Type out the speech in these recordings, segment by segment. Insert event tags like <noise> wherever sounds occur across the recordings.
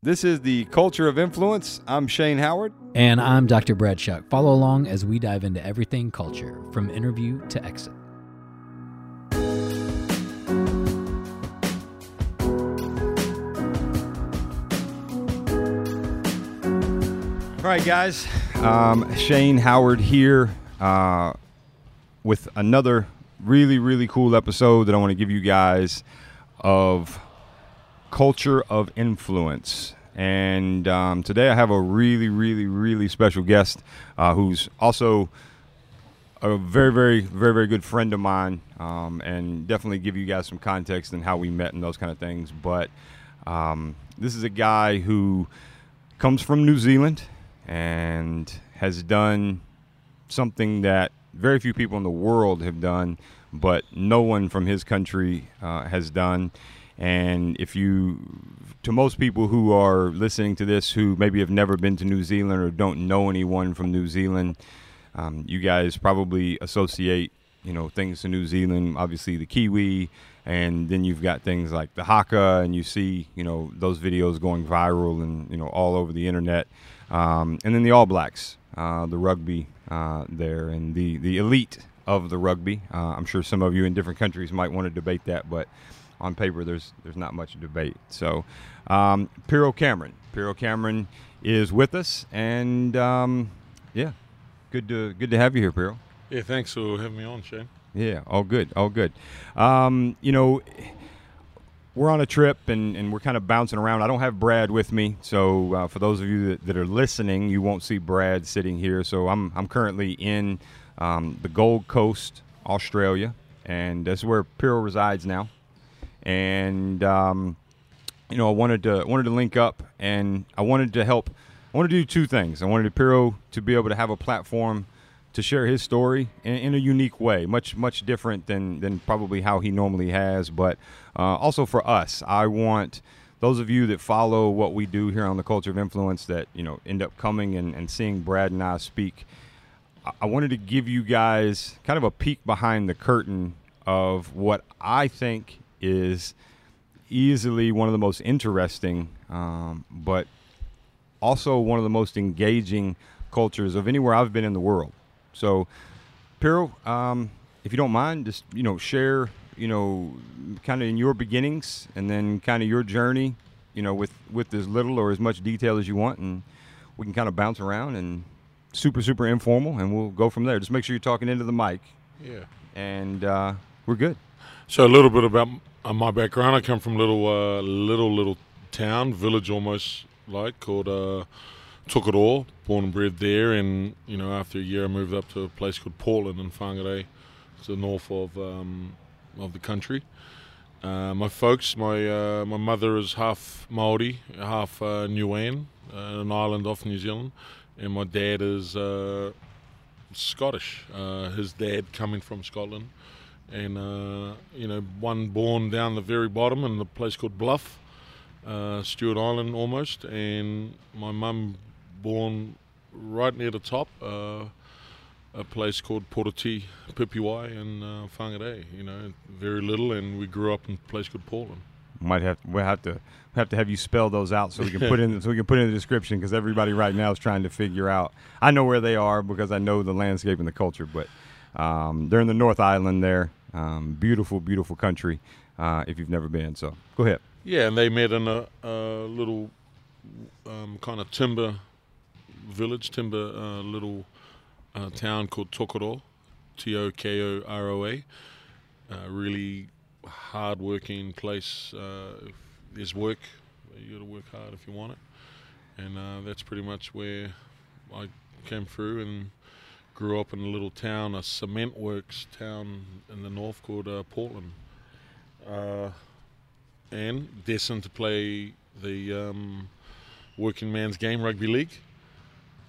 This is the Culture of Influence. I'm Shane Howard. And I'm Dr. Brad Shuck. Follow along as we dive into everything culture, from interview to exit. All right, guys. Um, Shane Howard here uh, with another really, really cool episode that I want to give you guys of culture of influence. And um, today I have a really, really, really special guest uh, who's also a very, very, very, very good friend of mine, um, and definitely give you guys some context and how we met and those kind of things. But um, this is a guy who comes from New Zealand and has done something that very few people in the world have done, but no one from his country uh, has done. And if you, to most people who are listening to this who maybe have never been to New Zealand or don't know anyone from New Zealand, um, you guys probably associate, you know, things to New Zealand, obviously the Kiwi, and then you've got things like the Haka, and you see, you know, those videos going viral and, you know, all over the internet. Um, and then the All Blacks, uh, the rugby uh, there, and the, the elite of the rugby. Uh, I'm sure some of you in different countries might want to debate that, but on paper, there's there's not much debate. So, um, Pero Cameron, Pero Cameron is with us, and um, yeah, good to good to have you here, Pero. Yeah, thanks for having me on, Shane. Yeah, all good, all good. Um, you know, we're on a trip and, and we're kind of bouncing around. I don't have Brad with me, so uh, for those of you that, that, are listening, you won't see Brad sitting here. So I'm I'm currently in um, the Gold Coast, Australia, and that's where Pero resides now and um, you know I wanted to wanted to link up, and I wanted to help. I wanted to do two things. I wanted Pero to be able to have a platform to share his story in, in, a unique way, much much different than than probably how he normally has. But uh, also for us, I want those of you that follow what we do here on the Culture of Influence that you know end up coming and, and seeing Brad and I speak. I, I wanted to give you guys kind of a peek behind the curtain of what I think is easily one of the most interesting, um, but also one of the most engaging cultures of anywhere I've been in the world. So, Pero, um, if you don't mind, just you know, share you know, kind of in your beginnings, and then kind of your journey, you know, with with as little or as much detail as you want, and we can kind of bounce around and super super informal, and we'll go from there. Just make sure you're talking into the mic. Yeah. And uh, we're good. So a little bit about uh, my background. I come from a little, uh, little, little town, village almost like called uh, Born and bred there, and you know after a year I moved up to a place called Portland in Whangarei, it's the north of um, of the country. Uh, my folks, my uh, my mother is half Maori, half uh, uh, an island off New Zealand, and my dad is uh, Scottish. Uh, his dad coming from Scotland and uh, you know one born down the very bottom in a place called Bluff, uh, Stewart Island almost, and my mum born right near the top, uh, a place called Poroti Pipiwai and uh, Whangarei. You know, very little, and we grew up in a place called Portland. Might have we'll have to have to have you spell those out so we can put in <laughs> so we can put in the description because everybody right now is trying to figure out. I know where they are because I know the landscape and the culture, but um, they're in the North Island there. Um, beautiful, beautiful country uh, if you've never been. So go ahead. Yeah, and they met in a, a little um, kind of timber village, timber uh, little uh, town called Tokoroa, T O K O R O A. Uh, really hard working place. Uh, there's work. You got to work hard if you want it. And uh, that's pretty much where I came through and grew up in a little town, a cement works town in the north called uh, Portland, uh, and destined to play the um, working man's game, rugby league.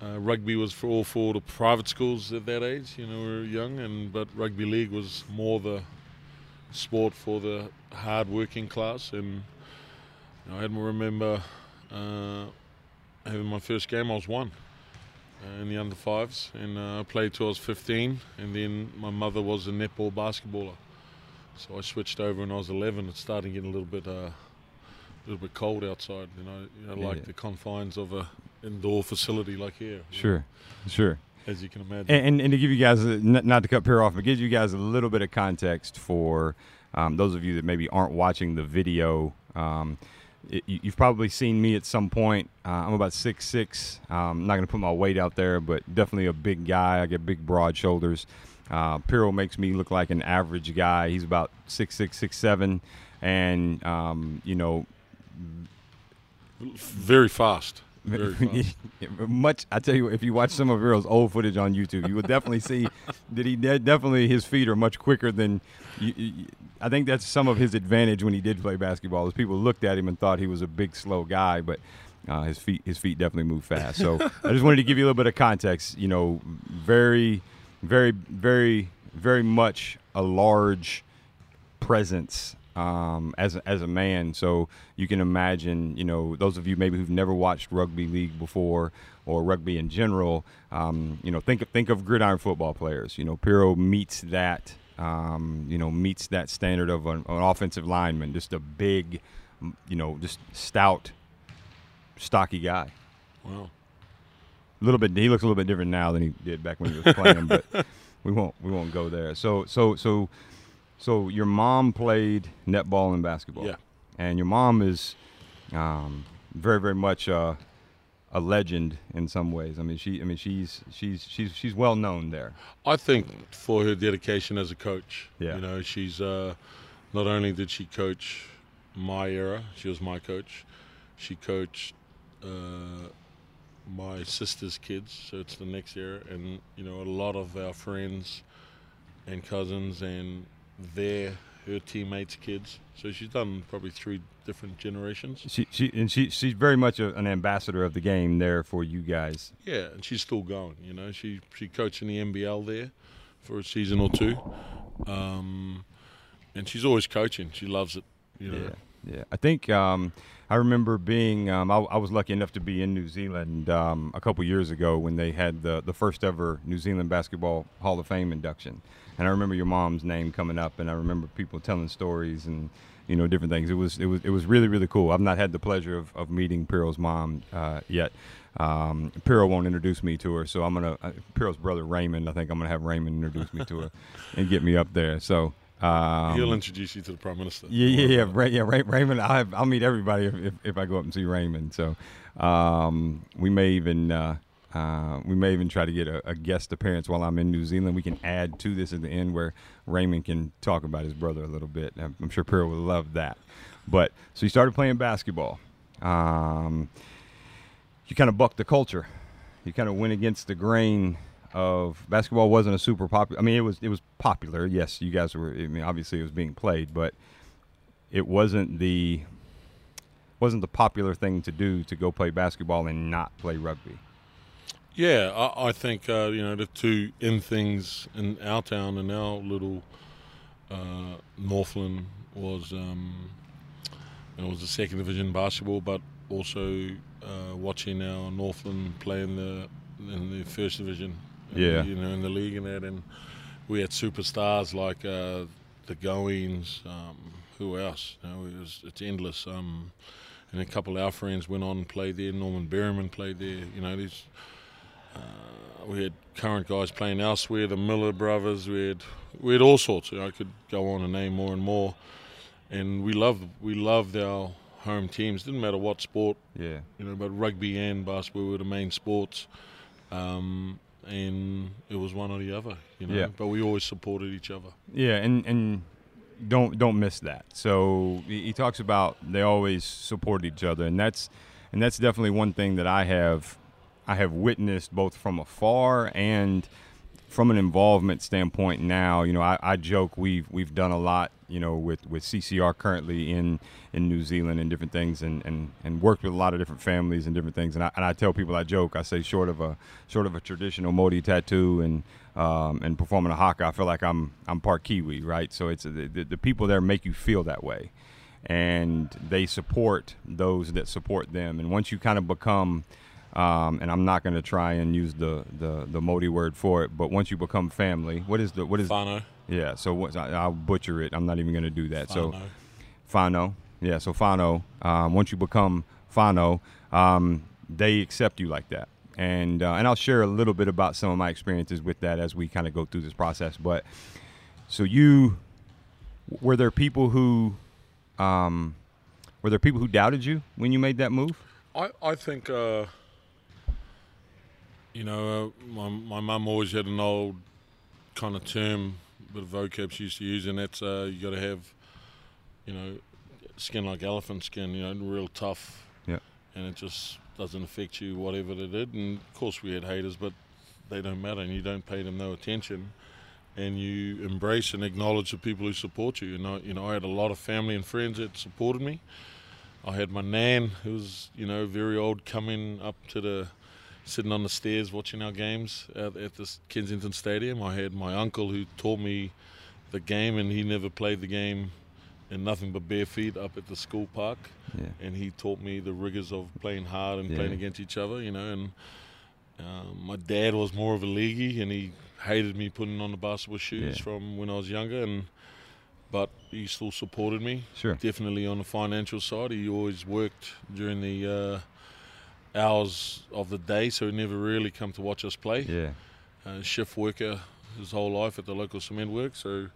Uh, rugby was for all for the private schools at that age, you know, we were young, and but rugby league was more the sport for the hard-working class. And you know, I remember uh, having my first game. I was one in the under fives, and uh, I played till I was 15. And then my mother was a netball basketballer, so I switched over when I was 11. It started getting a little bit, uh, a little bit cold outside. You know, you know like Yeah. the confines of a indoor facility like here. you know, Sure, sure. as you can imagine. And, and, and to give you guys, a, not, not to cut Pero off, but give you guys a little bit of context for um, those of you that maybe aren't watching the video. Um, it, you, you've probably seen me at some point. Uh, I'm about six six. Um, I'm not going to put my weight out there, but definitely a big guy. I get big, broad shoulders. Uh, Pero makes me look like an average guy. He's about six six, six seven, and um, you know, Very fast. <laughs> Much. I tell you, if you watch some of Earl's old footage on YouTube, you will definitely see <laughs> that he de- definitely his feet are much quicker than. You, you, I think that's some of his advantage when he did play basketball. Is people looked at him and thought he was a big, slow guy, but uh, his feet his feet definitely move fast. So <laughs> I just wanted to give you a little bit of context. You know, very, very, very, very much a large presence um, as a, as a man. So you can imagine, you know, those of you maybe who've never watched rugby league before or rugby in general, um, you know, think of, think of gridiron football players. You know, Pero meets that, um, you know, meets that standard of an, an offensive lineman, just a big, you know, just stout, stocky guy. Wow. A little bit. He looks a little bit different now than he did back when he was playing, but <laughs> we won't we won't go there. So so so so your mom played netball and basketball. Yeah. And your mom is um, very very much uh, a legend in some ways. I mean she I mean she's she's she's she's well known there. I think for her dedication as a coach. Yeah. You know, she's uh, not only did she coach my era, she was my coach. She coached uh, my sister's kids, so it's the next era, and you know, a lot of our friends and cousins and their her teammates' kids. So she's done probably three different generations. She she and she she's very much a, an ambassador of the game there for you guys. Yeah, and she's still going. You know, she she coached in the NBL there for a season or two, um, and she's always coaching. She loves it. You know, Yeah, yeah. I think um, I remember being. Um, I, I was lucky enough to be in New Zealand um, a couple years ago when they had the the first ever New Zealand Basketball Hall of Fame induction, and I remember your mom's name coming up, and I remember people telling stories and you know different things. It was it was it was really really cool. I've not had the pleasure of, of meeting Pero's mom uh, yet. Um, Pero won't introduce me to her, so I'm gonna uh, Pero's brother Raymond. I think I'm gonna have Raymond introduce me to her <laughs> and get me up there. So. Um, he'll introduce you to the prime minister. yeah, yeah, yeah, Ray, yeah. Ray, Raymond, I'll, have, I'll meet everybody if, if, if I go up and see Raymond. So um, we may even uh, uh, we may even try to get a, a guest appearance while I'm in New Zealand. We can add to this at the end where Raymond can talk about his brother a little bit. I'm, sure Pero would love that. But so you started playing basketball. Um, you kind of bucked the culture. You kind of went against the grain of basketball wasn't a super popular. I mean, it was it was popular. Yes, you guys were. I mean, obviously it was being played, but it wasn't the wasn't the popular thing to do to go play basketball and not play rugby. Yeah, I, I think uh, you know the two in things in our town and our little uh, Northland was um, it was the second division basketball, but also uh, watching our Northland play in the in the first division. Yeah. you know, in the league and that, and we had superstars like uh, the Goings. Um, who else? You know, it was it's endless. Um, and a couple of our friends went on and played there. Norman Berryman played there. You know, these uh, we had current guys playing elsewhere, the Miller brothers. We had we had all sorts. I could go on and name more and more. And we loved we loved our home teams. Didn't matter what sport, Yeah. you know, but rugby and basketball were the main sports. Um, and it was one or the other, you know. Yeah. But we always supported each other. Yeah, and and don't don't miss that. So he, he talks about they always support each other, and that's and that's definitely one thing that I have I have witnessed both from afar and from an involvement standpoint. Now, you know, I, I joke we've we've done a lot, you know, with with CCR currently in in New Zealand and different things, and and and worked with a lot of different families and different things. And I and I tell people I joke I say short of a short of a traditional Maori tattoo and um, and performing a haka, I feel like I'm I'm part Kiwi, right? So it's the, the, the people there make you feel that way, and they support those that support them. And once you kind of become, um, and I'm not going to try and use the, the the Maori word for it, but once you become family, what is the what is whānau. yeah? So what, I, I'll butcher it. I'm not even going to do that. So whānau. whānau, Yeah, so whānau. Um, once you become whānau, um, they accept you like that. And uh, and I'll share a little bit about some of my experiences with that as we kind of go through this process. But so you were there people who um, were there people who doubted you when you made that move? I, I think, uh, you know, uh, my, my mum always had an old kind of term, bit of vocab she used to use, and that's uh, you got to have, you know, skin like elephant skin, you know, real tough. Yeah. And it just doesn't affect you, whatever they did. And of course, we had haters, but they don't matter, and you don't pay them no attention. And you embrace and acknowledge the people who support you. And I, you know, I had a lot of family and friends that supported me. I had my nan, who was, you know, very old, coming up to the, sitting on the stairs watching our games at, at the Kensington Stadium. I had my uncle who taught me the game, and he never played the game in nothing but bare feet up at the school park. Yeah. And he taught me the rigors of playing hard and Yeah. playing against each other, you know. And um, my dad was more of a leaguey, and he hated me putting on the basketball shoes Yeah. from when I was younger, and but he still supported me Sure. definitely on the financial side. He always worked during the uh, hours of the day, so he never really come to watch us play. Yeah. Uh, shift worker his whole life at the local cement work, so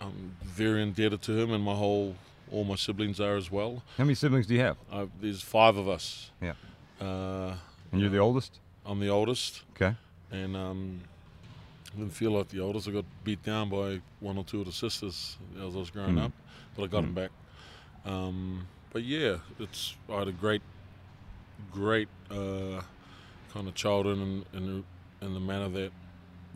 I'm very indebted to him, and my whole all my siblings are as well. How many siblings do you have? Uh, there's five of us. Yeah. Uh, And you're the oldest? I'm the oldest, Okay. and um, I didn't feel like the oldest. I got beat down by one or two of the sisters as I was growing Mm. up, but I got Mm. them back. Um, but yeah, it's I had a great, great uh, kind of childhood in, in, the, in the manner that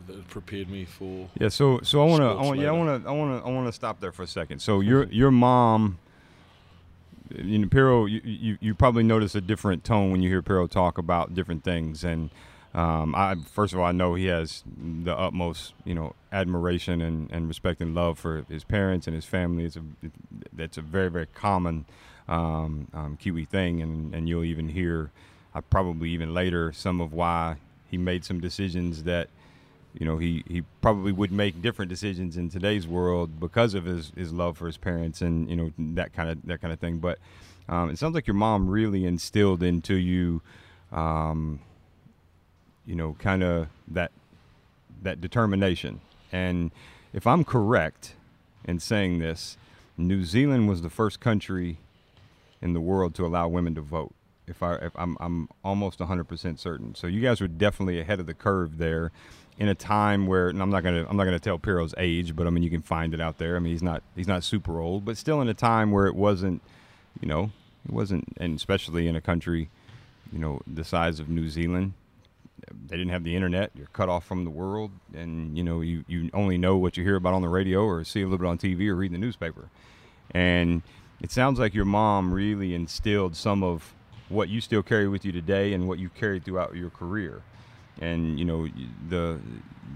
that prepared me for. Yeah, so so I want to, I want, yeah, I want to, I want to, I want to stop there for a second. So your your mom, you know, Pero, you, you you probably notice a different tone when you hear Pero talk about different things, and um, I first of all, I know he has the utmost, you know, admiration and, and respect and love for his parents and his family. It's a it, that's a very very common um, um, Kiwi thing, and and you'll even hear, uh, probably even later, some of why he made some decisions that you know he, he probably would make different decisions in today's world because of his, his love for his parents and you know that kind of that kind of thing. But um, it sounds like your mom really instilled into you um, you know kind of that that determination. And if I'm correct in saying this New Zealand was the first country in the world to allow women to vote if I if I'm I'm almost 100% certain so you guys were definitely ahead of the curve there in a time where and I'm not gonna I'm not gonna tell Pero's age, but I mean you can find it out there. I mean he's not he's not super old, but still in a time where it wasn't, you know, it wasn't, and especially in a country, you know, the size of New Zealand, they didn't have the internet. You're cut off from the world, and you know you you only know what you hear about on the radio or see a little bit on TV or read the newspaper, and it sounds like your mom really instilled some of what you still carry with you today and what you carried throughout your career. And you know the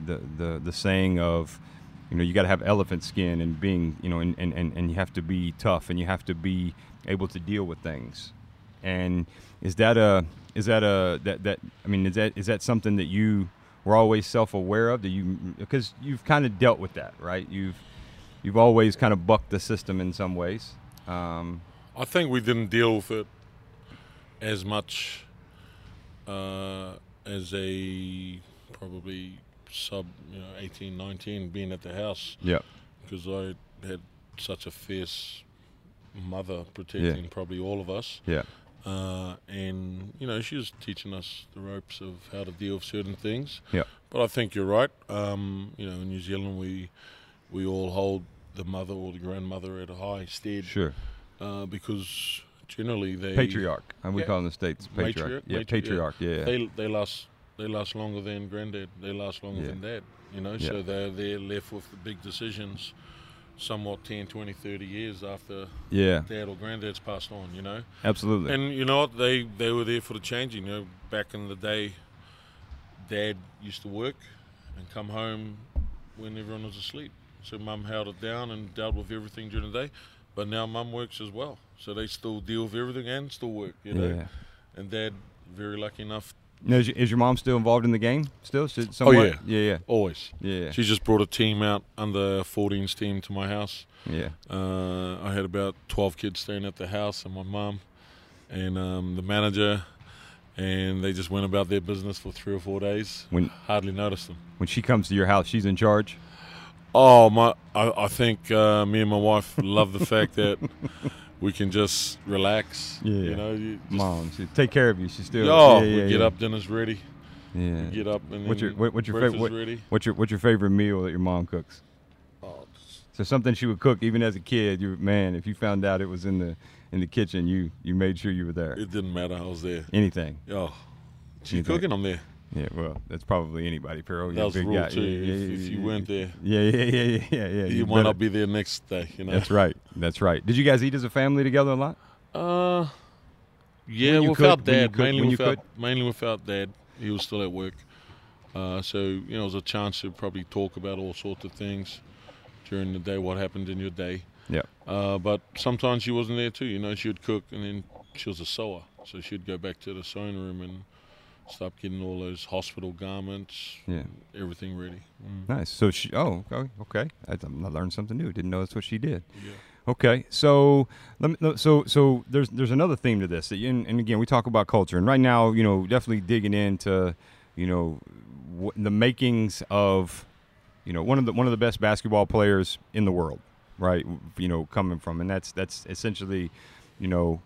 the the, the saying of you know you got to have elephant skin and being you know and, and, and, you have to be tough and you have to be able to deal with things. And is that a is that a that that i mean is that is that something that you were always self-aware of? That you because you've kind of dealt with that right? You've you've always kind of bucked the system in some ways um, I think we didn't deal with it as much uh, as a probably sub, you know, 18, 19, being at the house yeah because I had such a fierce mother protecting probably all of us. yeah Uh, and, you know, she was teaching us the ropes of how to deal with certain things. yeah But I think you're right. Um, you know, in New Zealand, we we all hold the mother or the grandmother at a high stead sure uh, because generally they patriarch and we Yeah. call in the states patriarch Matriarch, yeah matri- patriarch yeah, they they last they last longer than granddad. They last longer Yeah. than dad. You know, Yeah. so they're they're left with the big decisions, somewhat 10, 20, 30 years after yeah dad or granddad's passed on. You know, absolutely and you know what? They they were there for the changing. You know, back in the day, dad used to work and come home when everyone was asleep. So mum held it down and dealt with everything during the day. But now mum works as well, so they still deal with everything and still work. You know, yeah and dad very lucky enough Now, is, your, is your mom still involved in the game? Still, She- somewhat? yeah. yeah, yeah, Always. yeah, She just brought a team out under 14s team to my house. yeah. Uh, I had about 12 kids staying at the house and my mum and um, the manager, and they just went about their business for three or four days. When Hardly noticed them. when she comes to your house, she's in charge. Oh my! I, I think uh, me and my wife love the fact that <laughs> we can just relax. Yeah. You know, you just, Mom, she take care of you. She's still. Oh, yeah, yeah, we get yeah. up, dinner's ready. Yeah. Get up and What's your what, what's your favorite? What, ready. what's your what's your favorite meal that your mom cooks? Oh, So something she would cook even as a kid. You man, if you found out it was in the in the kitchen, you you made sure you were there. it didn't matter. I was there. Anything. Oh, she Anything. cooking. I'm there. Yeah. Well, that's probably anybody, Pero. That was rule too. if, if you weren't there, Yeah, yeah, yeah, yeah, yeah. yeah. you, might not be there next day. You know. That's right. That's right. Did you guys eat as a family together a lot? Uh, yeah, without could- dad, could- mainly without mainly without dad. He was still at work, uh, so you know it was a chance to probably talk about all sorts of things during the day, what happened in your day. Yeah. Uh, but sometimes she wasn't there too. You know, she would cook, and then she was a sewer, so she'd go back to the sewing room and start getting all those hospital garments, Yeah. everything ready. Mm. Nice. So she. Oh, okay. Okay. I, I learned something new. Didn't know that's what she did. Yeah. Okay, so let me, so so there's there's another theme to this, you- and, and again we talk about culture, and right now you know definitely digging into you know the makings of you know one of the one of the best basketball players in the world, right? You know coming from, and that's that's essentially you know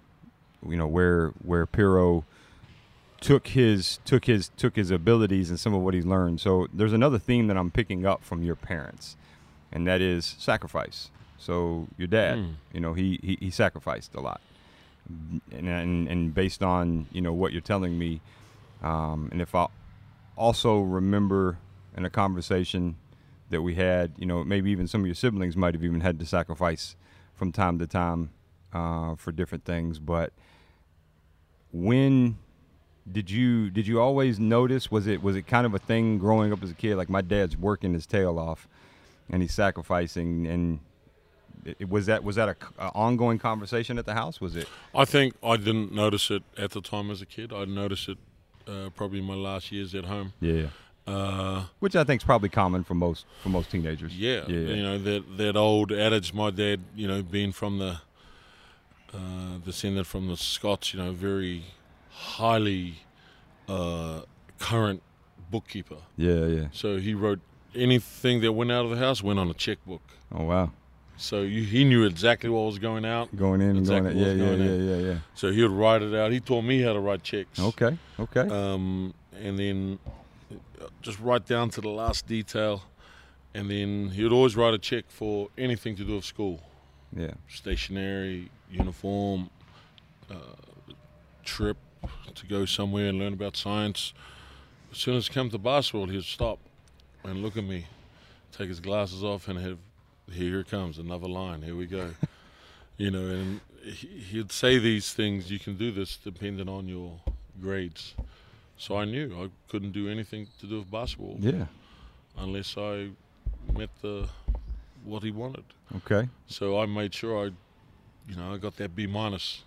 you know where where Pero took his took his took his abilities and some of what he's learned. So there's another theme that I'm picking up from your parents, and that is sacrifice. So your dad, Mm. you know, he, he he sacrificed a lot, and and, and based on you know what you're telling me, um, and if I also remember in a conversation that we had, you know, maybe even some of your siblings might have even had to sacrifice from time to time uh, for different things. But when did you did you always notice? Was it was it kind of a thing growing up as a kid? Like my dad's working his tail off, and he's sacrificing. And it, was that was that a, a ongoing conversation at the house? Was it? I think I didn't notice it at the time as a kid. I noticed it uh, probably in my last years at home. Yeah. Uh, Which I think is probably common for most for most teenagers. yeah, Yeah. you know that that old adage. My dad, you know, being from the uh, descended from the Scots, you know, very highly uh, current bookkeeper. Yeah. Yeah. So he wrote anything that went out of the house went on a checkbook. Oh wow. So you, he knew exactly what was going out. Going in Exactly going. Yeah. Yeah. Yeah. Yeah. Yeah. So he would write it out. He taught me how to write checks. Okay. Okay. um, and then uh, just right down to the last detail. And then he would always write a check for anything to do with school, yeah. stationery, uniform, uh, trip to go somewhere and learn about science. As soon as it came to basketball, he'd stop and look at me, take his glasses off, and have here comes another line. Here we go. <laughs> you know, and he- he'd say these things. You can do this depending on your grades. So I knew I couldn't do anything to do with basketball Yeah. unless I met the what he wanted. Okay. So I made sure I, you know, I got that B minus,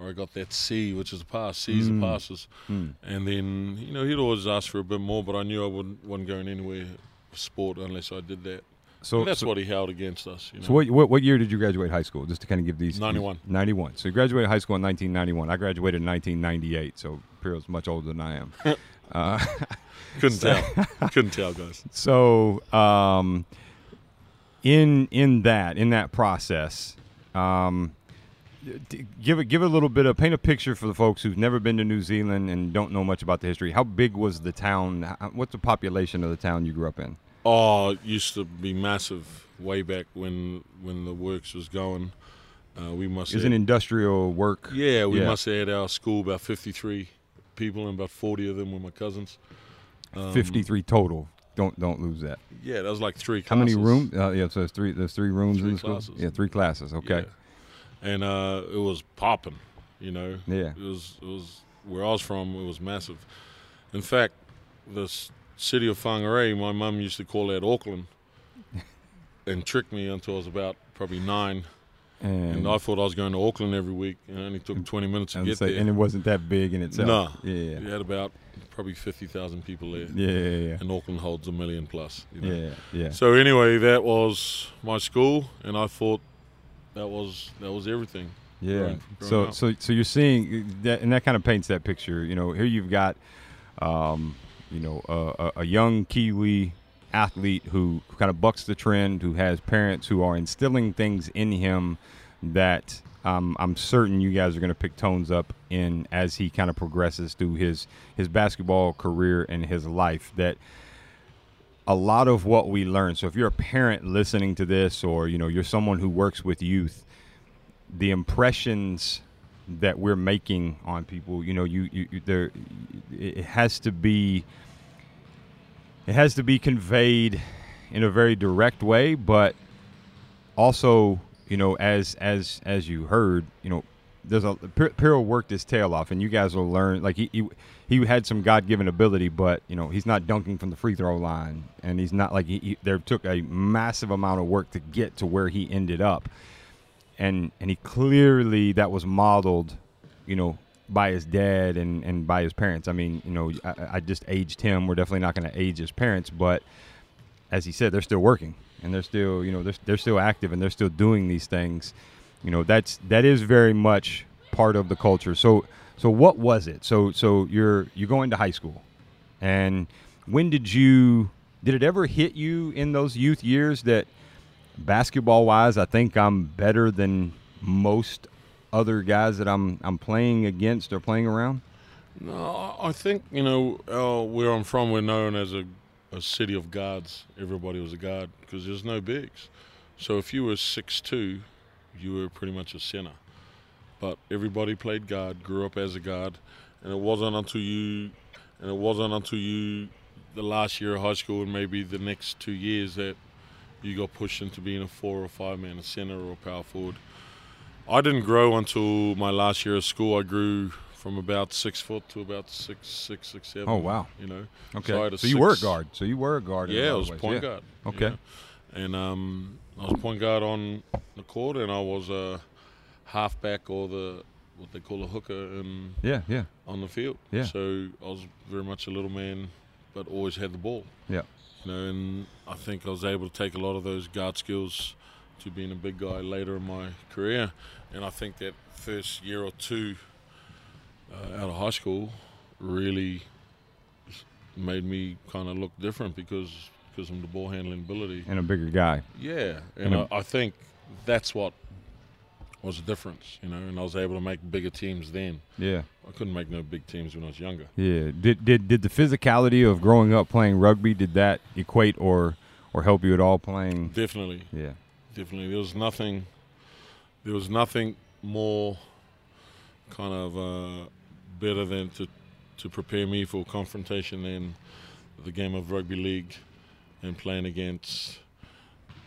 or I got that C, which is a pass. C's Mm. are passes. Hmm. And then you know he'd always ask for a bit more, but I knew I wouldn't wasn't going anywhere sport unless I did that. So and that's so, what he held against us. You know? so what, what what year did you graduate high school? Just to kind of give these. these- 91. 91. So you graduated high school in 1991. I graduated in 1998. So Pero's much older than I am. <laughs> uh, <laughs> Couldn't tell. Couldn't tell, guys. <laughs> So, um, in in that in that process, um, give it give it a little bit of paint a picture for the folks who've never been to New Zealand and don't know much about the history. How big was the town? What's the population of the town you grew up in? Oh, it used to be massive way back when when the works was going. Uh, we must. It was an industrial work. Yeah, we Yeah. must have had our school about 53 people, and about 40 of them were my cousins. Um, 53 total. Don't don't lose that. Yeah, that was like three How many rooms? Uh, yeah, so there's three. There's three rooms Three in the school. Yeah, three classes. Okay. Yeah. And uh, it was popping, you know. Yeah. It was, it was where I was from, it was massive. In fact, the city of Whangarei, my mum used to call that Auckland <laughs> and trick me until I was about probably nine. And, And I thought I was going to Auckland every week, and it only took 20 minutes to get say- there. and it wasn't that big in itself. No. Yeah. We had about probably 50,000 people there, Yeah. Yeah. Yeah. and Auckland holds a million plus. You know? Yeah. Yeah. So anyway, that was my school, and I thought that was that was everything. Yeah. growing- growing So so so you're seeing that, and that kind of paints that picture. You know, here you've got, um, you know, a, a, a young Kiwi athlete who kind of bucks the trend, who has parents who are instilling things in him that um, I'm certain you guys are going to pick tones up in as he kind of progresses through his his basketball career and his life. That a lot of what we learn. So if you're a parent listening to this, or you know, you're someone who works with youth the impressions that we're making on people you know you, you, you there it has to be it has to be conveyed in a very direct way but also you know as as as you heard you know there's a P- Pero worked his tail off and you guys will learn like he, he he had some god-given ability but you know he's not dunking from the free throw line and he's not like he, he there took a massive amount of work to get to where he ended up and and he clearly that was modeled, you know, by his dad and and by his parents. I mean, you know, I, I just aged him. We're definitely not going to age his parents, but as he said, they're still working and they're still, you know, they're they're still active and they're still doing these things. You know, that's that is very much part of the culture. So so what was it? So so you're you're going to high school, and when did you? Did it ever hit you in those youth years that basketball wise, I think I'm better than most other guys that I'm I'm playing against or playing around. No, I think you know uh, where I'm from. We're known as a, a city of guards. Everybody was a guard because there's no bigs. So if you were six two, you were pretty much a center. But everybody played guard, grew up as a guard, and it wasn't until you, and it wasn't until you, the last year of high school and maybe the next two years that you got pushed into being a four or five man, a center or a power forward. I didn't grow until my last year of school. I grew from about six foot to about six, six, six, seven. Oh, wow. You know. Okay, So, so, you were a guard. So you were a guard. Yeah, I was ways. point Yeah. guard. you Okay. know. And um, I was point guard on the court, and I was a halfback or the what they call a hooker in, Yeah, yeah, on the field. Yeah. So I was very much a little man, but always had the ball. yeah. You know, and I think I was able to take a lot of those guard skills to being a big guy later in my career. And I think that first year or two uh, out of high school really made me kind of look different because because of the ball handling ability. And a bigger guy. Yeah, And and a- I, I think that's what was the difference. You know, and I was able to make bigger teams then. Yeah, I couldn't make no big teams when I was younger. yeah. Did did did the physicality of growing up playing rugby did that equate or or help you at all playing? Definitely. Yeah, definitely. There was nothing. There was nothing more kind of uh, better than to to prepare me for confrontation than the game of rugby league and playing against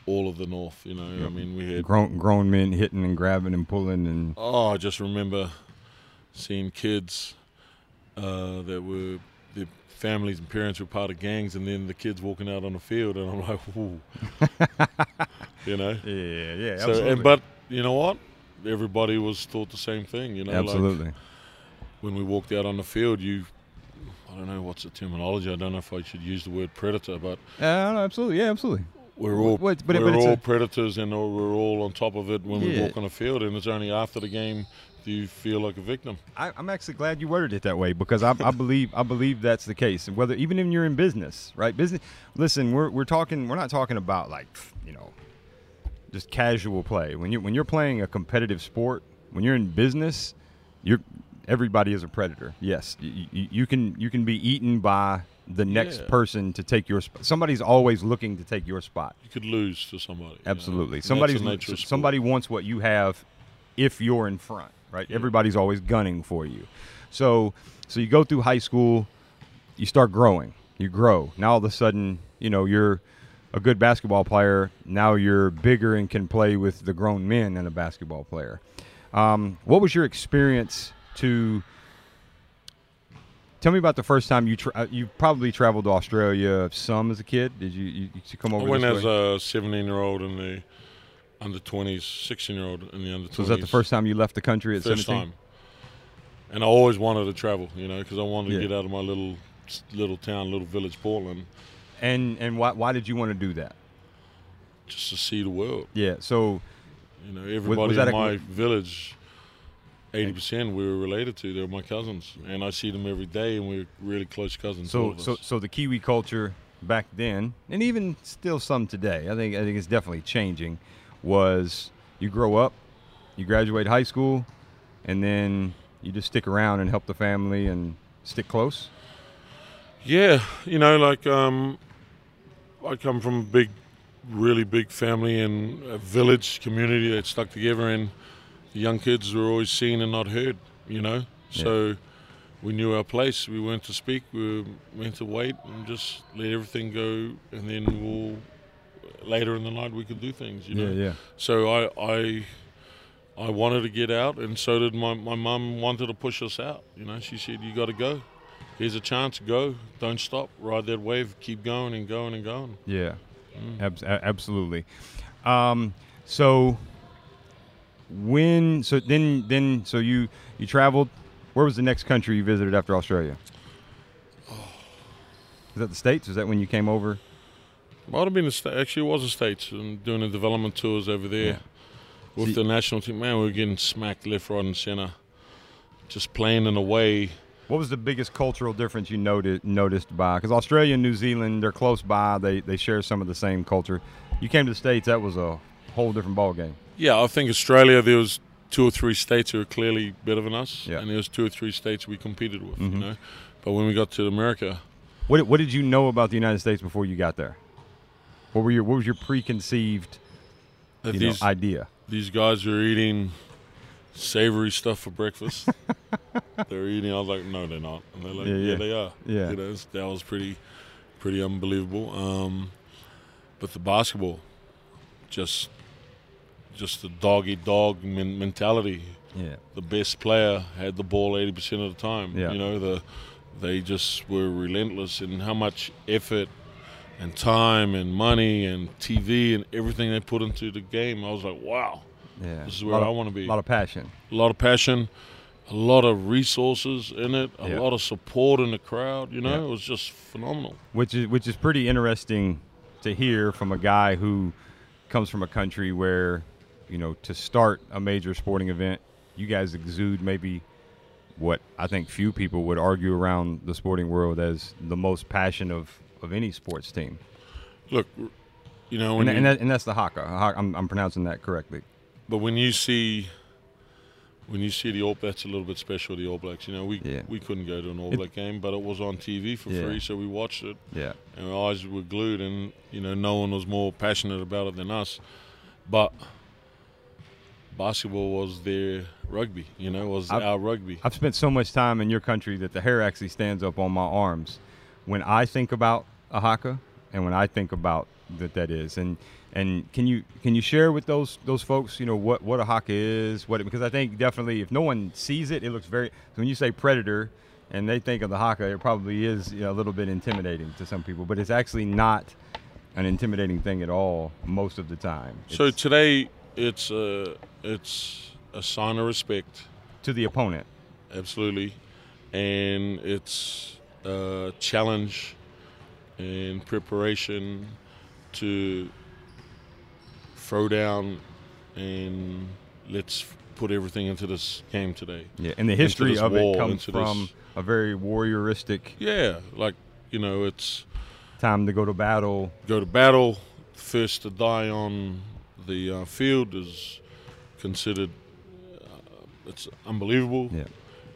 all of the north. You know, I mean, we had. grown grown men hitting and grabbing and pulling and Oh, I just remember seeing kids uh, that were their families and parents were part of gangs, and then the kids walking out on the field, and I'm like, <laughs> "Ooh," <laughs> you know. yeah, yeah. So, and, but you know what? Everybody was thought the same thing. You know, like absolutely. when we walked out on the field, you. I don't know what's the terminology. I don't know if I should use the word predator, but Yeah, no, absolutely. Yeah, absolutely. we're all What- but- we're but all predators, and we're all on top of it when we walk on the field. And it's only after the game do you feel like a victim. I, I'm actually glad you worded it that way because I, I believe I believe that's the case. And Whether even if you're in business, right? Business. Listen, we're we're talking. We're not talking about like you know, just casual play. When you when you're playing a competitive sport, when you're in business, you're everybody is a predator. Yes, you, you, you can you can be eaten by the next Yeah. person to take your spot. Somebody's always looking to take your spot. You could lose to somebody. you know. Absolutely. Somebody's that's the nature of sport. somebody wants what you have if you're in front, right? Everybody's always gunning for you. So so you go through high school, you start growing. You grow. Now all of a sudden, you know, you're a good basketball player. Now you're bigger and can play with the grown men than a basketball player. Um, what was your experience to Tell me about the first time you tra- you probably traveled to Australia some as a kid. Did you you, you come over? I went as way? a 17 year old in the under 20s, 16 year old in the under 20s. So was that the first time you left the country at First 17? time. And I always wanted to travel, you know, because I wanted Yeah. to get out of my little little town, little village, Portland, And and why why did you want to do that? just to see the world. Yeah. So You know, everybody was, that in a- my village, 80% we were related to. They're my cousins. And I see them every day, and we're really close cousins. so so so the Kiwi culture back then, and even still some today, I think I think it's definitely changing. Was you grow up, you graduate high school, and then you just stick around and help the family and stick close. Yeah, you know, like um, I come from a big, really big family and a village community that stuck together, and young kids were always seen and not heard. You know, so we knew our place. We went to speak. We were meant to wait and just let everything go, and then we'll later in the night we could do things. You know, yeah. so I I. I wanted to get out, and so did my my mum. Wanted to push us out. You know, she said, "You got to go. Here's a chance. Go. Don't stop. Ride that wave. Keep going and going and going." Yeah, Mm. Abs- a- absolutely. Um, so when so then then so you you traveled. Where was the next country you visited after Australia? Is that the states? Is that when you came over? Might have been the sta- actually it was the states and doing the development tours over there Yeah. with See- the national team. Man, we were getting smacked left, right, and center. Just playing in a way. What was the biggest cultural difference you noted noticed by? Because Australia and New Zealand, they're close by. They they share some of the same culture. You came to the states. That was a whole different ball game. Yeah, I think Australia there was two or three states who were clearly better than us, Yeah. and there was two or three states we competed with. Mhm. You know, but when we got to America, What what did you know about the United States before you got there? What were your what was your preconceived that you know, these idea? these guys were eating savory stuff for breakfast. <laughs> they're eating. I was like, no, they're not. And they're like, Yeah, yeah, yeah. they are. Yeah. You know, that was pretty, pretty unbelievable. Um, but the basketball, just, just the dog eat dog mentality. Yeah. The best player had the ball eighty percent of the time. Yeah. You know, the they just were relentless in how much effort and time and money and TV and everything they put into the game. I was like, wow. Yeah. This is where I want to be. A lot of passion. a lot of passion, a lot of resources in it, a Yeah. lot of support in the crowd. You know, Yeah. it was just phenomenal. which is which is pretty interesting to hear from a guy who comes from a country where you know to start a major sporting event you guys exude maybe what I think few people would argue around the sporting world as the most passion of of any sports team Look, you know, and, when and, you, that, and that's the haka Ha- I'm, I'm pronouncing that correctly but when you see. When you see the All that's a little bit special. The All Blacks, you know, we Yeah. we couldn't go to an All It- Black game, but it was on TV for Yeah. free, so we watched it, yeah and our eyes were glued, and you know, no one was more passionate about it than us. But basketball was their rugby, you know, was I've- our rugby. I've spent so much time in your country that the hair actually stands up on my arms when I think about a haka and when I think about that that is. And and can you can you share with those those folks, you know, what what a haka is, what it, because I think definitely if no one sees it, it looks very So when you say predator and they think of the haka, it probably is you know, a little bit intimidating to some people, but it's actually not an intimidating thing at all most of the time. So today, it's a it's a sign of respect, to the opponent. absolutely, and it's a challenge and preparation to throw down and let's put everything into this game today. Yeah, and the history of it comes from this- a very warrioristic Yeah, like you know, it's time to go to battle. go to battle. First to die on the uh, field is considered uh, it's unbelievable. Yeah.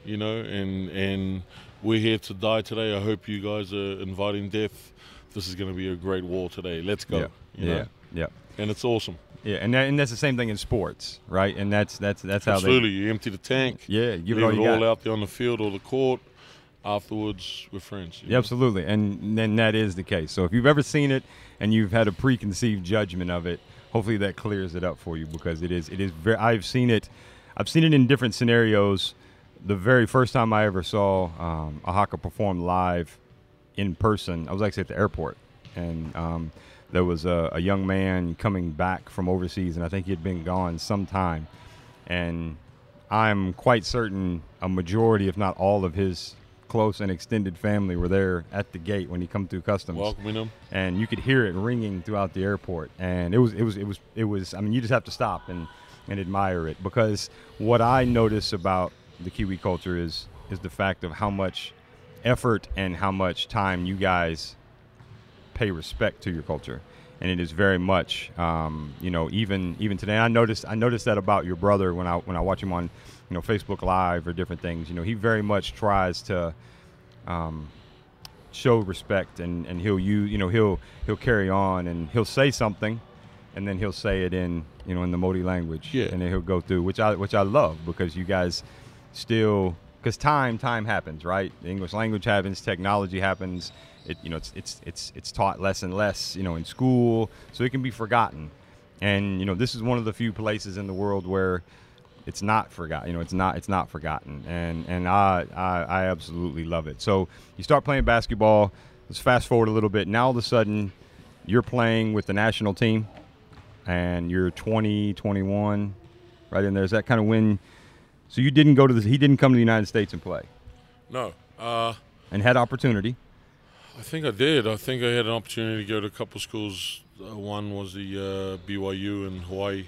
you know, and and we're here to die today. I hope you guys are inviting death. This is going to be a great war today. Let's go. Yeah, you yeah, know? yeah, and it's awesome. yeah, and that, and that's the same thing in sports, right? And that's that's that's how Absolutely, you empty the tank, they yeah give it all it you all out there on the field or the court. Afterwards, we're friends. Yeah, know? absolutely, and then that is the case. So if you've ever seen it and you've had a preconceived judgment of it, hopefully that clears it up for you because it is it is very. I've seen it, I've seen it in different scenarios. The very first time I ever saw um, a haka perform live in person, I was actually at the airport, and um, there was a, a young man coming back from overseas, and I think he had been gone some time, and I'm quite certain a majority, if not all, of his close and extended family were there at the gate when he come through customs. Welcoming them. and you could hear it ringing throughout the airport. And it was it was it was it was i mean you just have to stop and and admire it. Because what i notice about the kiwi culture is is the fact of how much effort and how much time you guys pay respect to your culture. And it is very much um, you know even even today i noticed i noticed that about your brother when i when i watch him on you know facebook live or different things. You know he very much tries to um, show respect and, and he'll use you know he'll he'll carry on and he'll say something and then he'll say it in you know in the Maori language. Yeah. and then he'll go through which I which I love because you guys still because time time happens right the English language happens technology happens it you know it's it's it's it's taught less and less you know in school so it can be forgotten and you know this is one of the few places in the world where it's not forgotten. You know, it's not it's not forgotten, and and I, I I absolutely love it. So you start playing basketball. Let's fast forward a little bit. Now all of a sudden, you're playing with the national team, and you're 20, 21, right in there. Is that kind of when? So you didn't go to the. He didn't come to the United States and play, No, uh, and had opportunity. I think I did. I think I had an opportunity to go to a couple schools. Uh, one was the uh, BYU in Hawaii.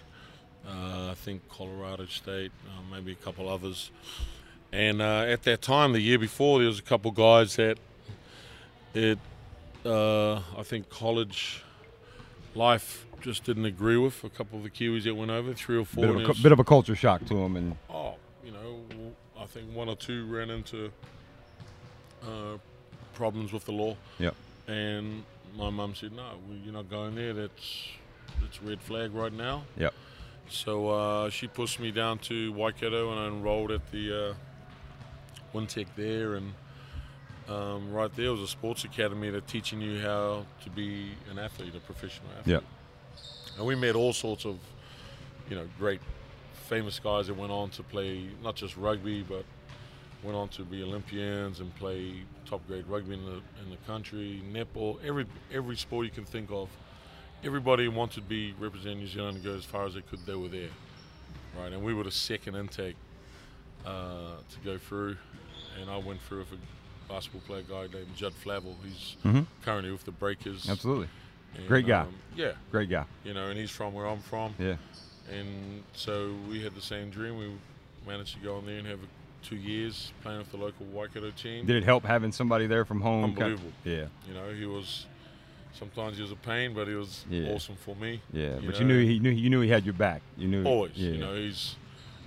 Uh, I think Colorado State, uh, maybe a couple others. And uh, at that time, the year before, there was a couple guys that it, uh, I think, college life just didn't agree with. A couple of the Kiwis that went over, three or four. Bit of, a, it cu- was- bit of a culture shock to them, and Oh, you know, I think one or two ran into uh, problems with the law. Yeah. And my mum said, "No, we- you're not going there. That's that's red flag right now." Yeah. So uh, she pushed me down to Waikato, and I enrolled at the uh, Wintec there, and um, right there was a sports academy that teaching you how to be an athlete, a professional athlete. Yeah. And we met all sorts of, you know, great, famous guys that went on to play not just rugby, but went on to be Olympians and play top grade rugby in the in the country, netball, every every sport you can think of. Everybody wanted to be representing New Zealand and go as far as they could. They were there, right? And we were the second intake uh, to go through, and I went through with a basketball player guy named Judd Flavell. He's Mhm. currently with the Breakers. absolutely And, Great guy. um, yeah, great guy. you know, and he's from where I'm from. Yeah. And so we had the same dream. We managed to go in there and have two years playing with the local Waikato team. Did it help having somebody there from home? Unbelievable. Yeah. You know, he was sometimes he was a pain, but he was Yeah. awesome for me. Yeah, You but know, you knew he knew you knew he had your back. You knew always. Yeah, You know, he's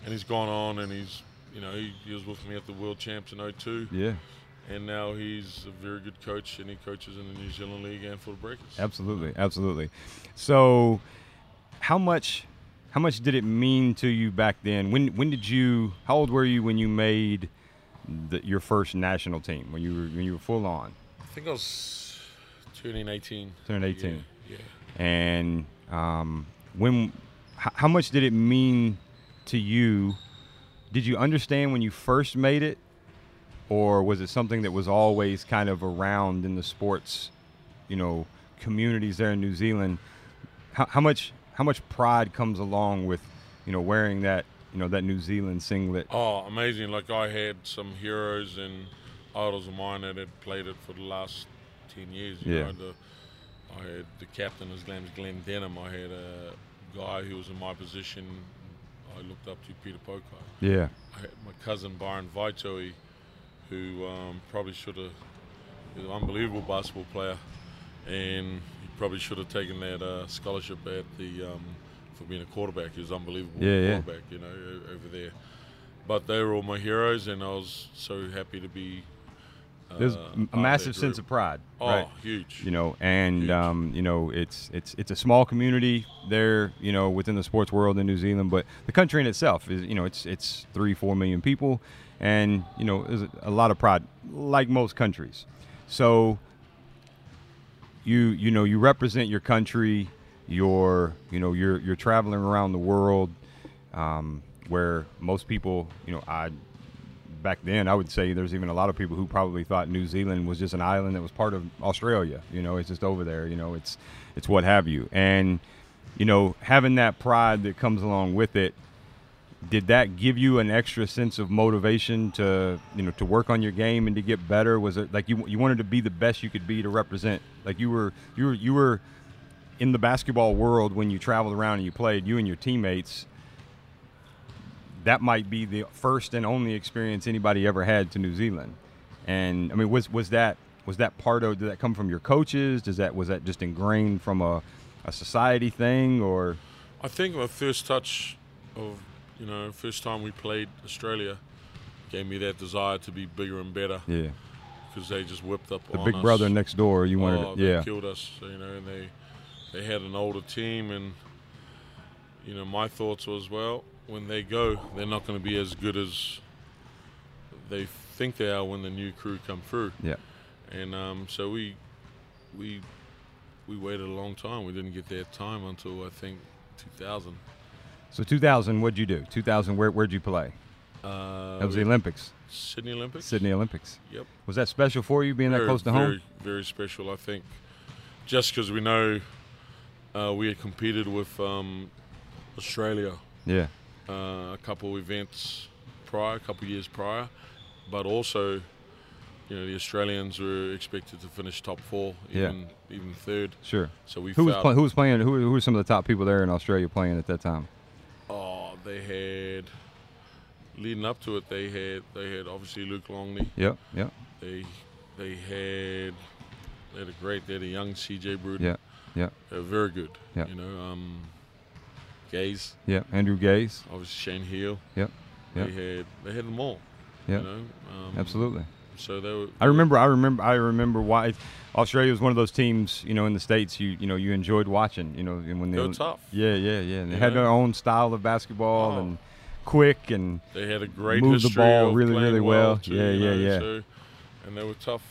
and he's gone on and he's you know he, he was with me at the World Champs in 02 yeah, and now he's a very good coach and he coaches in the New Zealand League and for the Breakers. absolutely, absolutely. So, how much how much did it mean to you back then? When when did you? How old were you when you made the, your first national team? When you were when you were full on I think I was turning 18. turning eighteen, Yeah. and um, when h- how much did it mean to you? Did you understand when you first made it, or was it something that was always kind of around in the sports, you know, communities there in New Zealand? How, how much how much pride comes along with, you know, wearing that you know that New Zealand singlet? Oh, amazing! Like I had some heroes and idols of mine that had played it for the last ten years. You Yeah. know, the, I had the captain. His name's Glen Denham. I had a guy who was in my position. I looked up to Peter Pokai. Yeah, I had my cousin Byron Vaitoi, who um, probably should have. He's an unbelievable basketball player, and probably should have taken that uh, scholarship at the um, for being a quarterback. He was unbelievable Yeah, yeah. quarterback, you know, over there. But they were all my heroes, and I was so happy to be. Uh, there's a massive sense of pride, oh, right? huge. you know and um, you know it's it's it's a small community there you know within the sports world in New Zealand but the country in itself is you know it's it's three four million people and you know there's a lot of pride like most countries so you you know you represent your country you're you know you're you're traveling around the world um, where most people you know I back then, I would say there's even a lot of people who probably thought New Zealand was just an island that was part of Australia. You know, it's just over there. You know, it's it's what have you. And you know, having that pride that comes along with it, did that give you an extra sense of motivation to you know to work on your game and to get better? Was it like you you wanted to be the best you could be to represent? Like you were you were you were in the basketball world when you traveled around and you played, you and your teammates that might be the first and only experience anybody ever had to New Zealand. And I mean, was was that was that part of? Did that come from your coaches? Does that was that just ingrained from a, a society thing or? I think my first touch of you know first time we played Australia gave me that desire to be bigger and better. Yeah. Because they just whipped up the big us. brother next door. You wanted, oh, to, yeah, killed us. You know, and they they had an older team, and you know my thoughts was well when they go, they're not going to be as good as they think they are when the new crew come through. Yeah. And um, so we we we waited a long time. We didn't get that time until I think 2000. So 2000, what'd you do? 2000, where where'd you play? Uh, That was the Olympics, Sydney Olympics. Sydney Olympics. Yep. Was that special for you being that close to very, home? Very very special, I think. Just because we know uh, we had competed with um, Australia Yeah. uh, a couple events prior, a couple years prior, but also, you know, the Australians were expected to finish top four, Yeah. even even third. Sure. So we Who was who was playing? Who, who were some of the top people there in Australia playing at that time? They had leading up to it. They had they had obviously Luke Longley. Yep. Yep. They they had they had a great. They had a young CJ Bruton. Yeah. Yeah. They were very good. Yeah. You know, um, Gaze, Yep. Andrew Gaze. obviously Shane Heal. Yep. Yep. They had they had them all. Yep. You know, um, Absolutely. So they were. I remember. I remember. I remember why Australia was one of those teams. You know, in the states, you you know, you enjoyed watching. You know, and when they were tough. Yeah, yeah, yeah. And they You had their own style of basketball Oh. and quick and They had a great moved the ball really, really well. too, Yeah, yeah, know, yeah. So, and they were tough.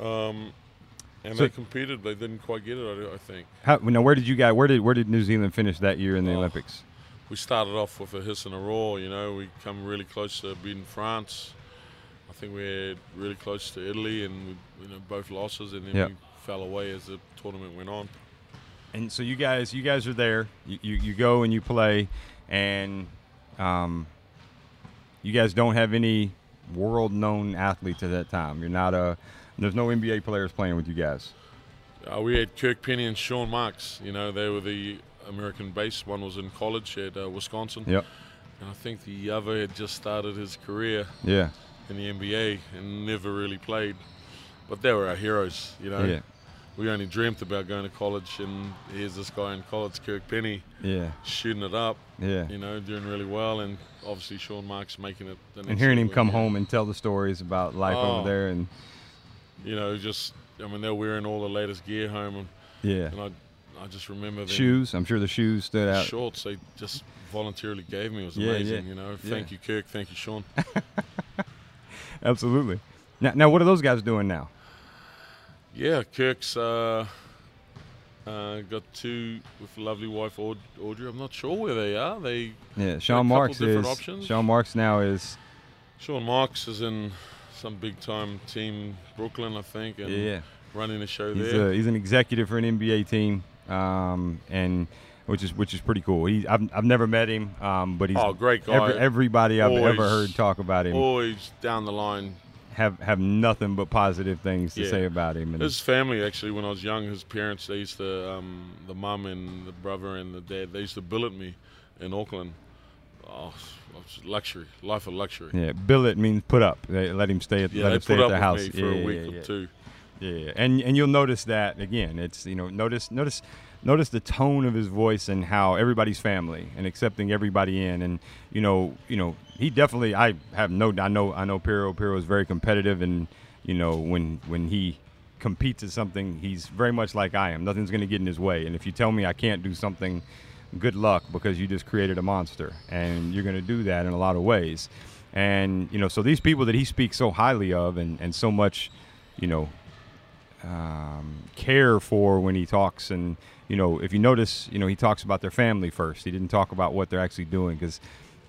Um, and So- they competed, they didn't quite get it. I, I think how, now where did you guys? Where did where did New Zealand finish that year in the Oh. Olympics? we started off with a hiss and a roar. You know, we come really close to beating France. I think we had really close to Italy, and we, you know both losses, and then Yeah. we fell away as the tournament went on. And so you guys, you guys are there. You you, you go and you play, and um, you guys don't have any world-known athletes at that time. You're not a. There's no NBA players playing with you guys. Uh, we had Kirk Penney and Sean Marks. You know, they were the American base. One was in college at uh, Wisconsin, Yep. and I think the other had just started his career Yeah. In the NBA and never really played. But they were our heroes. You know, Yeah. we only dreamt about going to college, and here's this guy in college, Kirk Penney, Yeah. shooting it up. Yeah. You know, doing really well, and obviously Sean Marks making it. The next And hearing him come Yeah. home and tell the stories about life Oh. over there, and You know, just I mean, they're wearing all the latest gear home, and, yeah, and I, I just remember them shoes. I'm sure the shoes stood out. shorts they just voluntarily gave me was amazing. yeah, yeah. You know, yeah. thank you, Kirk. Thank you, Sean. <laughs> Absolutely. Now, now, what are those guys doing now? yeah, Kirk's uh, uh, got two with lovely wife, Aud- Audrey. I'm not sure where they are. They Yeah, Sean Marks different is. options. Sean Marks now is. Sean Marks is in some big time team, Brooklyn, I think, and Yeah, running the show he's there. a, he's an executive for an NBA team, um, and which is which is pretty cool. He I've, I've never met him, um, but he's oh, great guy. every, everybody I've ever heard talk about him Always down the line. have have nothing but positive things to Yeah. say about him. And His family, actually, when I was young, his parents, they used to, um, the mum and the brother and the dad, they used to billet me in Auckland. Oh, luxury, life of luxury. yeah, billet means put up. They let him stay at Yeah, let him stay put at with house for yeah, a week yeah, or two. Yeah, and and you'll notice that again. It's you know notice notice notice the tone of his voice and how everybody's family and accepting everybody in and you know you know he definitely I have no I know I know Pero Pero is very competitive and you know when when he competes at something he's very much like I am. Nothing's going to get in his way. And if you tell me I can't do something, good luck because you just created a monster and you're going to do that in a lot of ways. And you know so these people that he speaks so highly of and and so much you know um, care for when he talks and you know if you notice you know he talks about their family first he didn't talk about what they're actually doing because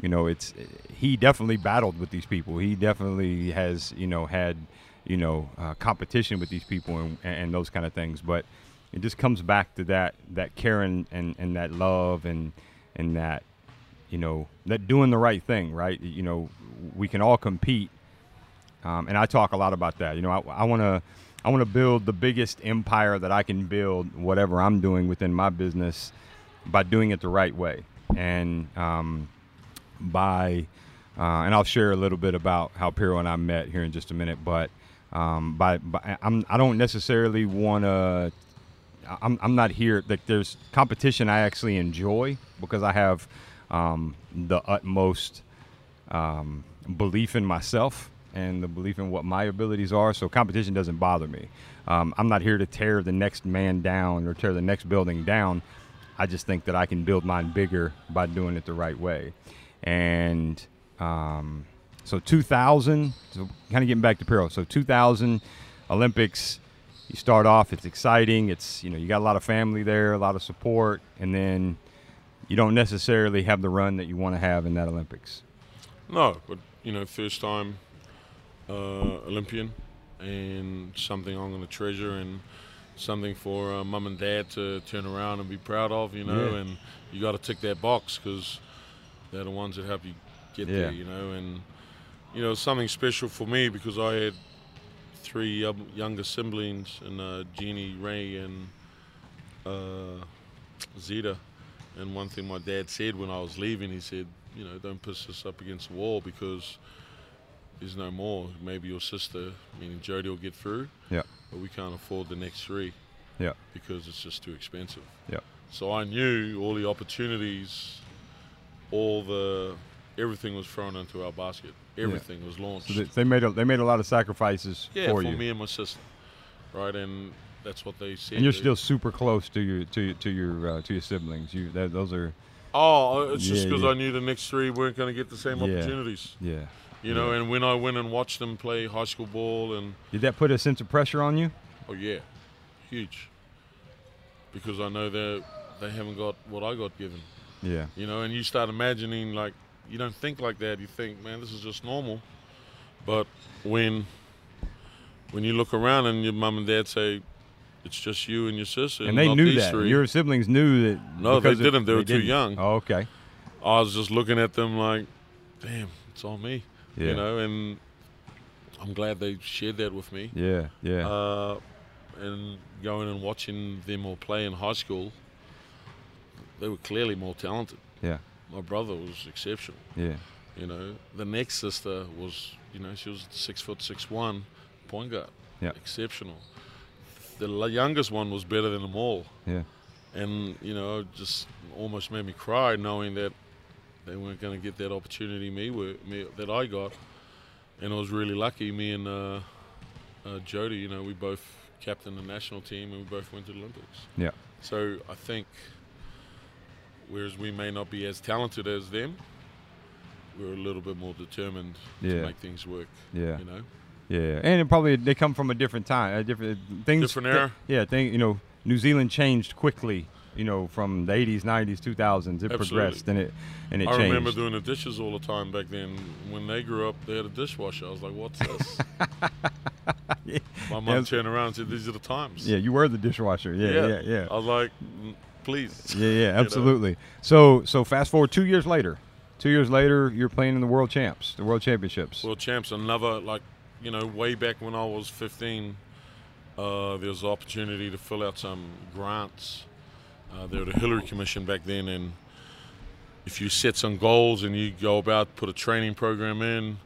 you know, it's he definitely battled with these people. He definitely has, you know, had, you know, uh, competition with these people and, and those kind of things. But it just comes back to that that caring and, and that love and and that you know that doing the right thing right you know we can all compete um, and i talk a lot about that you know i want to i want to build the biggest empire that i can build whatever i'm doing within my business by doing it the right way and um, by uh, and i'll share a little bit about how Pero and i met here in just a minute but um, by, by I'm, i don't necessarily want to I'm, I'm not here. Like there's competition I actually enjoy because I have um, the utmost um, belief in myself and the belief in what my abilities are. So competition doesn't bother me. Um, I'm not here to tear the next man down or tear the next building down. I just think that I can build mine bigger by doing it the right way. And um, so 2000, so kind of getting back to Pero. So 2000 Olympics you start off, it's exciting. It's you know you got a lot of family there, a lot of support, and then you don't necessarily have the run that you want to have in that Olympics. No, but you know, first time uh, Olympian, and something I'm going to treasure, and something for uh, mum and dad to turn around and be proud of. You know, yeah. and you got to tick that box because they're the ones that help you get yeah. there. You know, and you know something special for me because I had three younger siblings, and uh, Jeannie, Ray, and uh, Zeta. And one thing my dad said when I was leaving, he said, you know, don't push us up against the wall because there's no more. Maybe your sister, meaning Jody, will get through. Yeah. But we can't afford the next three. Yeah. Because it's just too expensive. Yeah. So I knew all the opportunities, all the everything was thrown into our basket. Everything yeah. was launched. So they, made a, they made a lot of sacrifices yeah, for, for you. me and my sister, right? And that's what they said. And you're still super close to your to to your uh, to your siblings. You that, those are. Oh, it's yeah, just because I knew the next three weren't going to get the same opportunities. Yeah. You know, and when I went and watched them play high school ball, and did that put a sense of pressure on you? Oh yeah, huge. Because I know that they haven't got what I got given. Yeah. You know, and you start imagining like you don't think like that. You think, man, this is just normal. But when when you look around and your mom and dad say it's just you and your sister, and they knew that three, your siblings knew that. No, they didn't. They, they were didn't. too young. Oh, okay. I was just looking at them like, damn, it's all me. Yeah. You know, and I'm glad they shared that with me. Yeah, yeah. Uh, and going and watching them all play in high school, they were clearly more talented. Yeah my brother was exceptional. Yeah. You know, the next sister was, you know, she was six foot six one, point guard. Yeah. Exceptional. The youngest one was better than them all. Yeah. And you know, just almost made me cry knowing that they weren't going to get that opportunity me, were, me that I got. And I was really lucky. Me and uh, uh, Jody, you know, we both captained the national team and we both went to the Olympics. Yeah. So I think whereas we may not be as talented as them, we're a little bit more determined yeah. to make things work. Yeah. You know. Yeah, and probably they come from a different time, a different things. Different era. Th- yeah, thing. You know, New Zealand changed quickly. You know, from the 80s, 90s, 2000s, it Absolutely. progressed and it and it I changed. I remember doing the dishes all the time back then. When they grew up, they had a dishwasher. I was like, "What's this?" yeah. <laughs> My mom yeah. turned around and said, "These are the times." Yeah, you were the dishwasher. Yeah, yeah, yeah. yeah. I was like, please. Yeah, yeah, <laughs> absolutely. So, so fast forward two years later. Two years later, you're playing in the World Champs, the World Championships. World Champs, another like, you know, way back when I was 15, uh, there was opportunity to fill out some grants. Uh, there was the Hillary Commission back then, and if you set some goals and you go about put a training program in,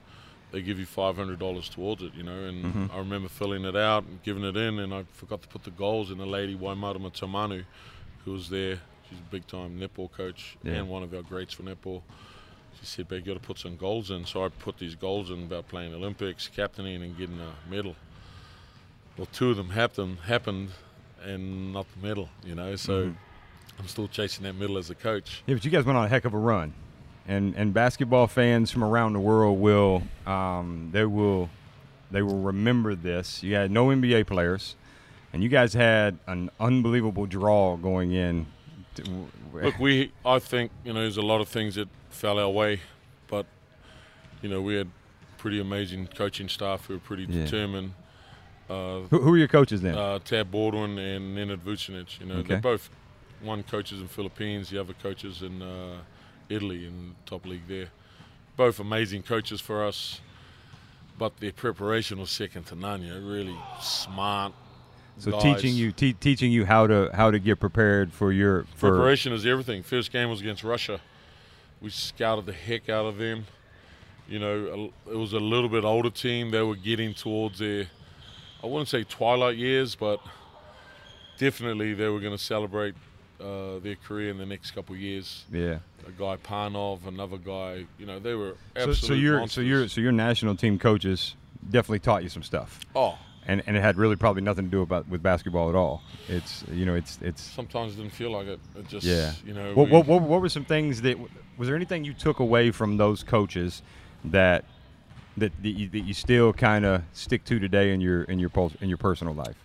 they give you five hundred dollars towards it, you know. And mm-hmm. I remember filling it out and giving it in, and I forgot to put the goals in. The lady Waimarama Taumaunu, who was there. She's a big time netball coach yeah. and one of our greats for netball. She said, "But you got to put some goals in." So I put these goals in about playing Olympics, captaining, and getting a medal. Well, two of them happened, happened, and not the medal. You know, so mm-hmm. I'm still chasing that middle as a coach. Yeah, but you guys went on a heck of a run, and and basketball fans from around the world will um, they will they will remember this. You had no NBA players and you guys had an unbelievable draw going in. Look, we I think you know there's a lot of things that fell our way but you know, we had pretty amazing coaching staff who were pretty Yeah. determined. Uh, Who, who are your coaches then? uh, Tab Baldwin and Nenad Vucinic. You know, Okay. they're both one coaches in Philippines, the other coaches in uh, Italy in top league there. Both amazing coaches for us, but their preparation was second to none. You know, really smart. so guys. teaching you te- teaching you how to how to get prepared for your for preparation is everything. First game was against Russia. We scouted the heck out of them. You know, it was a little bit older team. They were getting towards their, I wouldn't say twilight years, but definitely they were going to celebrate uh, their career in the next couple of years. yeah. A guy Panov, another guy. You know, they were So, absolute so your monsters. so your so your national team coaches definitely taught you some stuff, oh, and and it had really probably nothing to do about with basketball at all. It's you know it's it's sometimes it didn't feel like it. It just, yeah. you know, What, we- what, what, what were some things that was there anything you took away from those coaches that that, that you, that you still kind of stick to today in your in your pul- in your personal life?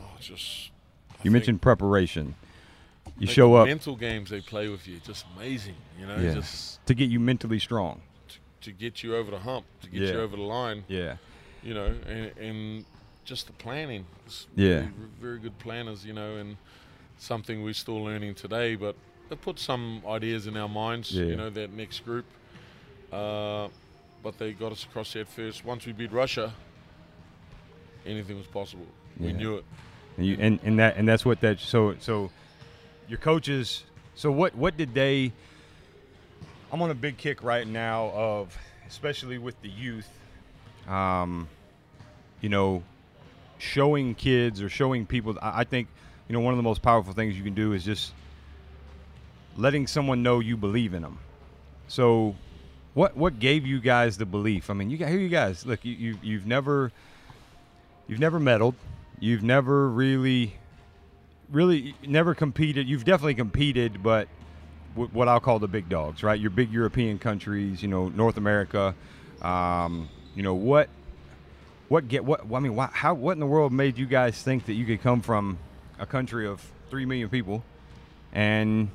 oh, just. I You mentioned preparation. You Like show the up Mental games they play with you, just amazing. You know, yeah, just to get you mentally strong. to get you over the hump, to get Yeah. you over the line. Yeah. You know, and, and just the planning. It's Yeah. Very, very good planners. You know, and something we're still learning today, but they put some ideas in our minds. Yeah. You know, that next group. Uh, but they got us across that first. Once we beat Russia, anything was possible. We knew it. And you and, and that and that's what that so so your coaches. So what what did they I'm on a big kick right now of especially with the youth um you know showing kids or showing people I, think you know one of the most powerful things you can do is just letting someone know you believe in them so what what gave you guys the belief? I mean you got here you guys look you, you you've never you've never medaled you've never really really never competed. You've definitely competed but w- what i'll call the big dogs right? Your big european countries you know north america um, you know what what get what i mean why, how what in the world made you guys think that you could come from a country of 3 million people and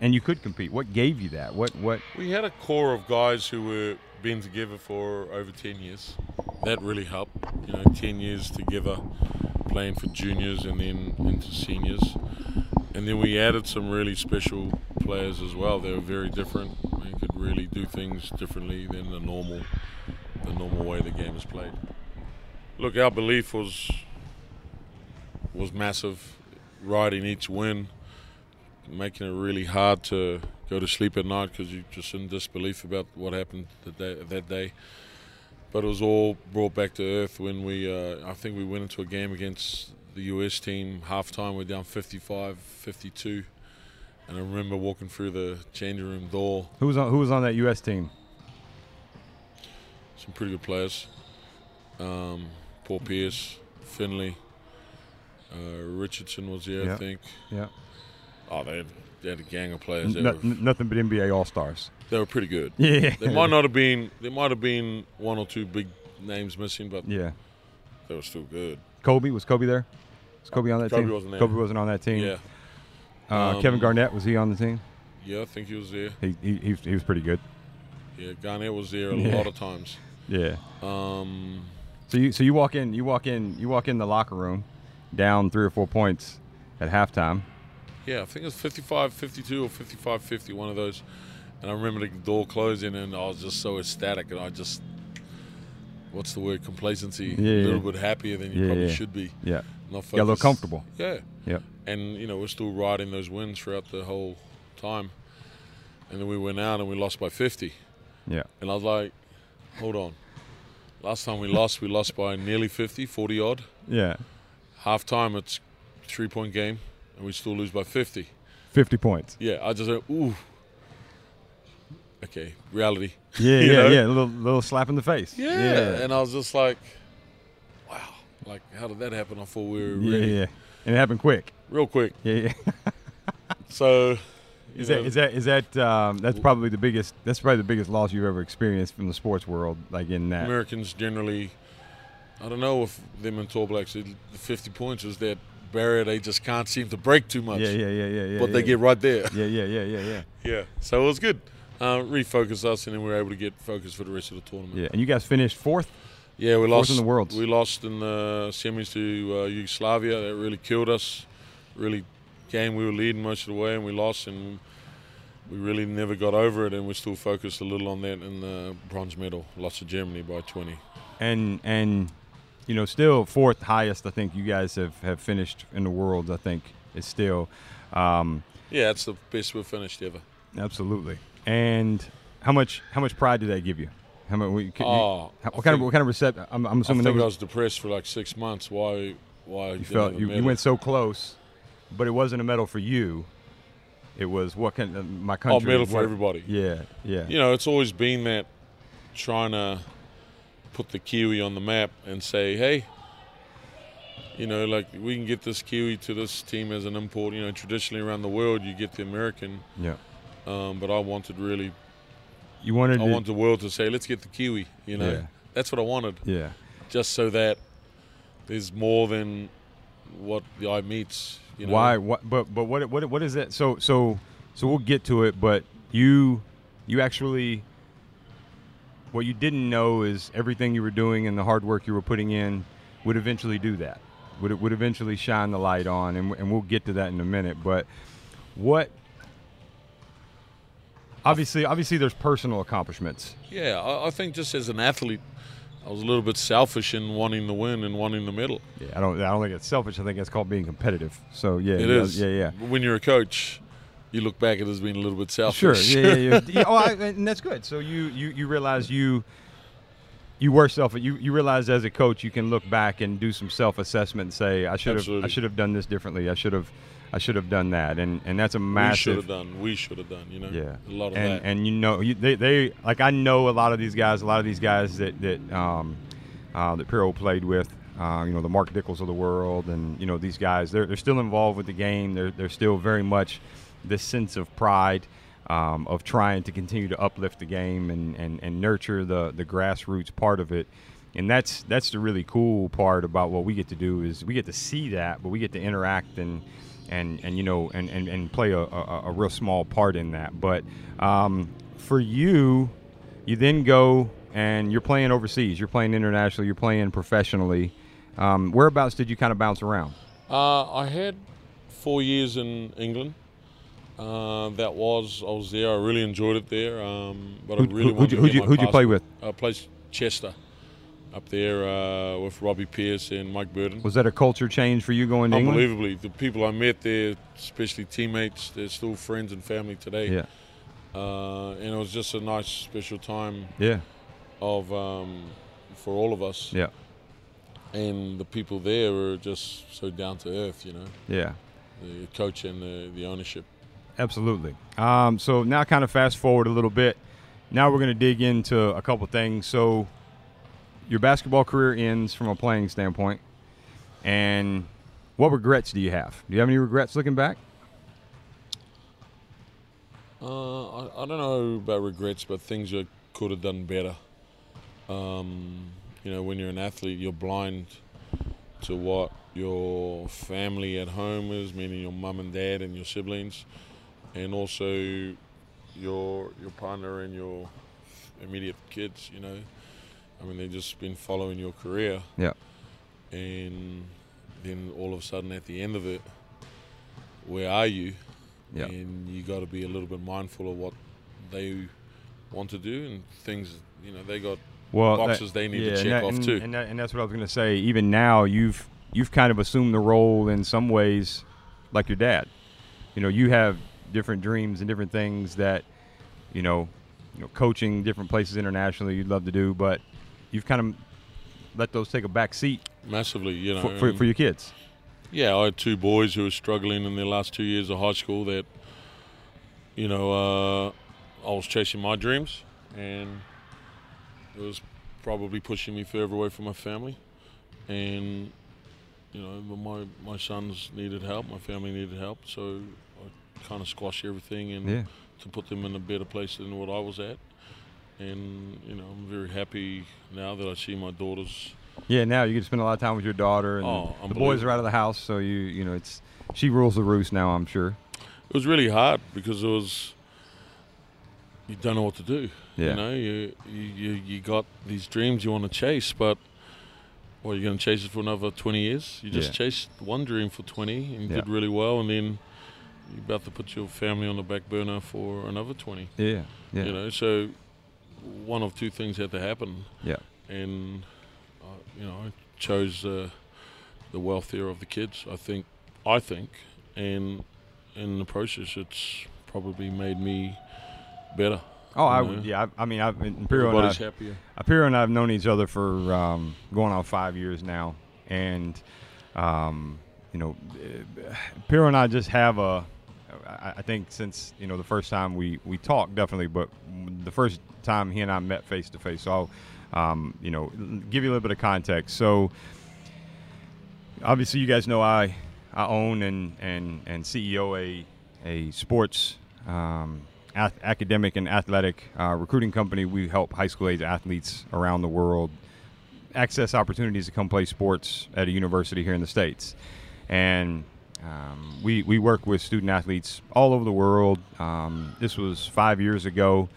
and you could compete? What gave you that? What what? We had a core of guys who were been together for over 10 years. That really helped. You know, 10 years together, playing for juniors and then into seniors. And then we added some really special players as well. They were very different. They could really do things differently than the normal, the normal way the game is played. Look, our belief was was massive. Riding each win, making it really hard to go to sleep at night because you're just in disbelief about what happened that day, that day. But it was all brought back to earth when we, uh, I think we went into a game against the US team, halftime, we're down 55 52. And I remember walking through the changing room door, who was on who was on that us team some pretty good players. Um, Paul Pierce, Finley, uh, Richardson was there, Yeah. I think. yeah Oh, they had, they had a gang of players. They, N- were, nothing but nba all-stars they were pretty good. yeah they might not have been there might have been one or two big names missing, but yeah they were still good. Kobe was Kobe there? Was Kobe on that Kobe team? wasn't there. Kobe wasn't on that team. Yeah, Uh, Um, Kevin Garnett was he on the team? yeah, I think he was there. He he, he, was- he was pretty good. Yeah, Garnett was there a Yeah. lot of times. Yeah. Um, So you so you walk in you walk in you walk in the locker room, down three or four points at halftime. Yeah, I think it was 55, 52 or 55, 50, one of those. And I remember the door closing, and I was just so ecstatic, and I just, what's the word, complacency, Yeah, a little yeah. bit happier than you Yeah, probably yeah. should be. Yeah. Not Got a little comfortable. Yeah. Yep. and you know we're still riding those wins throughout the whole time. And then we went out and we lost by 50, Yeah. and I was like, hold on. Last time we lost, we lost by nearly 50, 40 odd. Yeah. Half time, it's three point game, and we still lose by 50. Fifty points. Yeah, I just went, ooh. Okay, reality. Yeah, <laughs> yeah, know? yeah. A little little slap in the face. Yeah. yeah. And I was just like, wow, like how did that happen? I thought we were yeah, ready. yeah. And it happened quick. real quick. Yeah, yeah. <laughs> So, Is know, that is that is that um, that's probably the biggest that's probably the biggest loss you've ever experienced from the sports world, like in that. Americans generally, I don't know if them and Tall Blacks, the 50 points is that barrier they just can't seem to break too much. Yeah, yeah, yeah, yeah, yeah. but yeah. they get right there. Yeah, yeah, yeah, yeah, yeah. <laughs> yeah. So it was good. uh, refocused us, and then we were able to get focused for the rest of the tournament. Yeah, and you guys finished fourth. Yeah, we Fourth lost in the world. We lost in the semis to uh, Yugoslavia. That really killed us. Really, game we were leading most of the way, and we lost, and we really never got over it. And we're still focused a little on that in the bronze medal. Lost to Germany by 20. and and you know still fourth highest I think you guys have have finished in the world I think is still um, Yeah, it's the best we've finished ever. absolutely and how much how much pride did that give you how much we, can you- Oh, how- I what kind of what kind of reception I'm, I'm I assuming think there I was, was depressed for like six months. Why? Why? You felt you, you went so close but it wasn't a medal for you it was what can uh, my Oh, country medal for everybody. yeah yeah You know, it's always been that trying to put the Kiwi on the map and say, hey, you know, like we can get this Kiwi to this team as an import. You know, traditionally around the world, you get the American, yeah um, but I wanted really, you wanted I to, want the world to say, let's get the Kiwi. You know, Yeah. that's what I wanted, yeah just so that there's more than what the eye meets. You know? Why? What? But but what what what is that? So so so we'll get to it. But you you actually what you didn't know is everything you were doing and the hard work you were putting in would eventually do that. Would it would eventually shine the light on, and and we'll get to that in a minute. But what? Obviously, obviously, there's personal accomplishments. Yeah, I, I think just as an athlete, I was a little bit selfish in wanting the win and wanting the medal. Yeah, I don't I don't think it's selfish. I think it's called being competitive. So yeah, It yeah, is. Yeah, yeah. When you're a coach, you look back at it as being a little bit selfish. Sure. Yeah, yeah, <laughs> yeah. oh, I, and that's good. So you you you realize you you were self. You you realize as a coach you can look back and do some self assessment and say I should have I should have done this differently. I should have I should have done that. And and that's a massive. we should have done. We should have done. You know. Yeah. A lot of and that. and you know you, they they like I know a lot of these guys. A lot of these guys that that um uh, that Pero played with. Uh, you know the Mark Dickels of the world, and you know these guys. They're they're still involved with the game. They're they're still very much this sense of pride um, of trying to continue to uplift the game and, and, and nurture the the grassroots part of it. And that's that's the really cool part about what we get to do is we get to see that, but we get to interact and and and you know and and, and play a, a, a real small part in that. But um, for you, you then go and you're playing overseas. You're playing internationally. You're playing professionally. Um, whereabouts did you kind of bounce around? Uh, I had four years in England. Uh, that was I was there. I really enjoyed it there. Um, but Who- I really who- wanted who'd to you- who'd you- who'd you play with? I played Chester up there uh, with Robbie Pierce and Mike Burden. Was that a culture change for you going to England? Unbelievably, the people I met there, especially teammates, they're still friends and family today. Yeah, Uh, and it was just a nice, special time yeah, of um, for all of us. yeah, And the people there were just so down to earth, you know, yeah. the coach and the, the ownership. Absolutely. Um, so now, kind of fast forward a little bit. Now we're going to dig into a couple things. So, your basketball career ends from a playing standpoint, and what regrets do you have? Do you have any regrets looking back? Uh, I, I don't know about regrets, but things I could have done better. Um, you know, when you're an athlete, you're blind to what your family at home is, meaning your mum and dad and your siblings, and also your your partner and your immediate kids. You know, I mean, they've just been following your career. Yeah. And then all of a sudden, at the end of it, where are you? Yeah. And you got to be a little bit mindful of what they want to do and things. You know, they got Well, boxes they need to check that- off and, too. And, that, and that's what I was going to say. Even now, you've you've kind of assumed the role in some ways, like your dad. You know, you have different dreams and different things that, you know, you know, coaching different places internationally you'd love to do, but you've kind of let those take a back seat massively. You know, for, for, for your kids. Yeah, I had two boys who were struggling in their last two years of high school. That, you know, uh, I was chasing my dreams, and it was probably pushing me further away from my family. And, you know, my my sons needed help, my family needed help, so kind of squash everything and Yeah. to put them in a better place than what I was at. And you know, I'm very happy now that I see my daughters Yeah, now you get to spend a lot of time with your daughter, and Oh, the boys are out of the house, so you you know it's she rules the roost now. I'm sure. It was really hard because it was you don't know what to do. Yeah. You know, you, you you got these dreams you want to chase, but well, you're going to chase it for another 20 years. You just Yeah. chased one dream for 20 and Yeah. did really well, and then you're about to put your family on the back burner for another 20. Yeah. Yeah. You know, so one of two things had to happen, Yeah. and uh, you know, I chose uh, the welfare of the kids. I think, I think, and in the process, it's probably made me better. Oh, I would. know. Yeah. I, I mean, I've Imperial. And I, Everybody's happier. Imperial and I have known each other for um, going on five years now, and um, you know, uh, Imperial and I just have a. I think since you know the first time we we talked, definitely, but the first time he and I met face to face. So, I'll, um, you know, give you a little bit of context. So, obviously, you guys know I I own and and and CEO a a sports. Um, ath- academic and athletic uh, recruiting company. We help high school age athletes around the world access opportunities to come play sports at a university here in the states, and um, we we work with student athletes all over the world. Um, this was five years ago,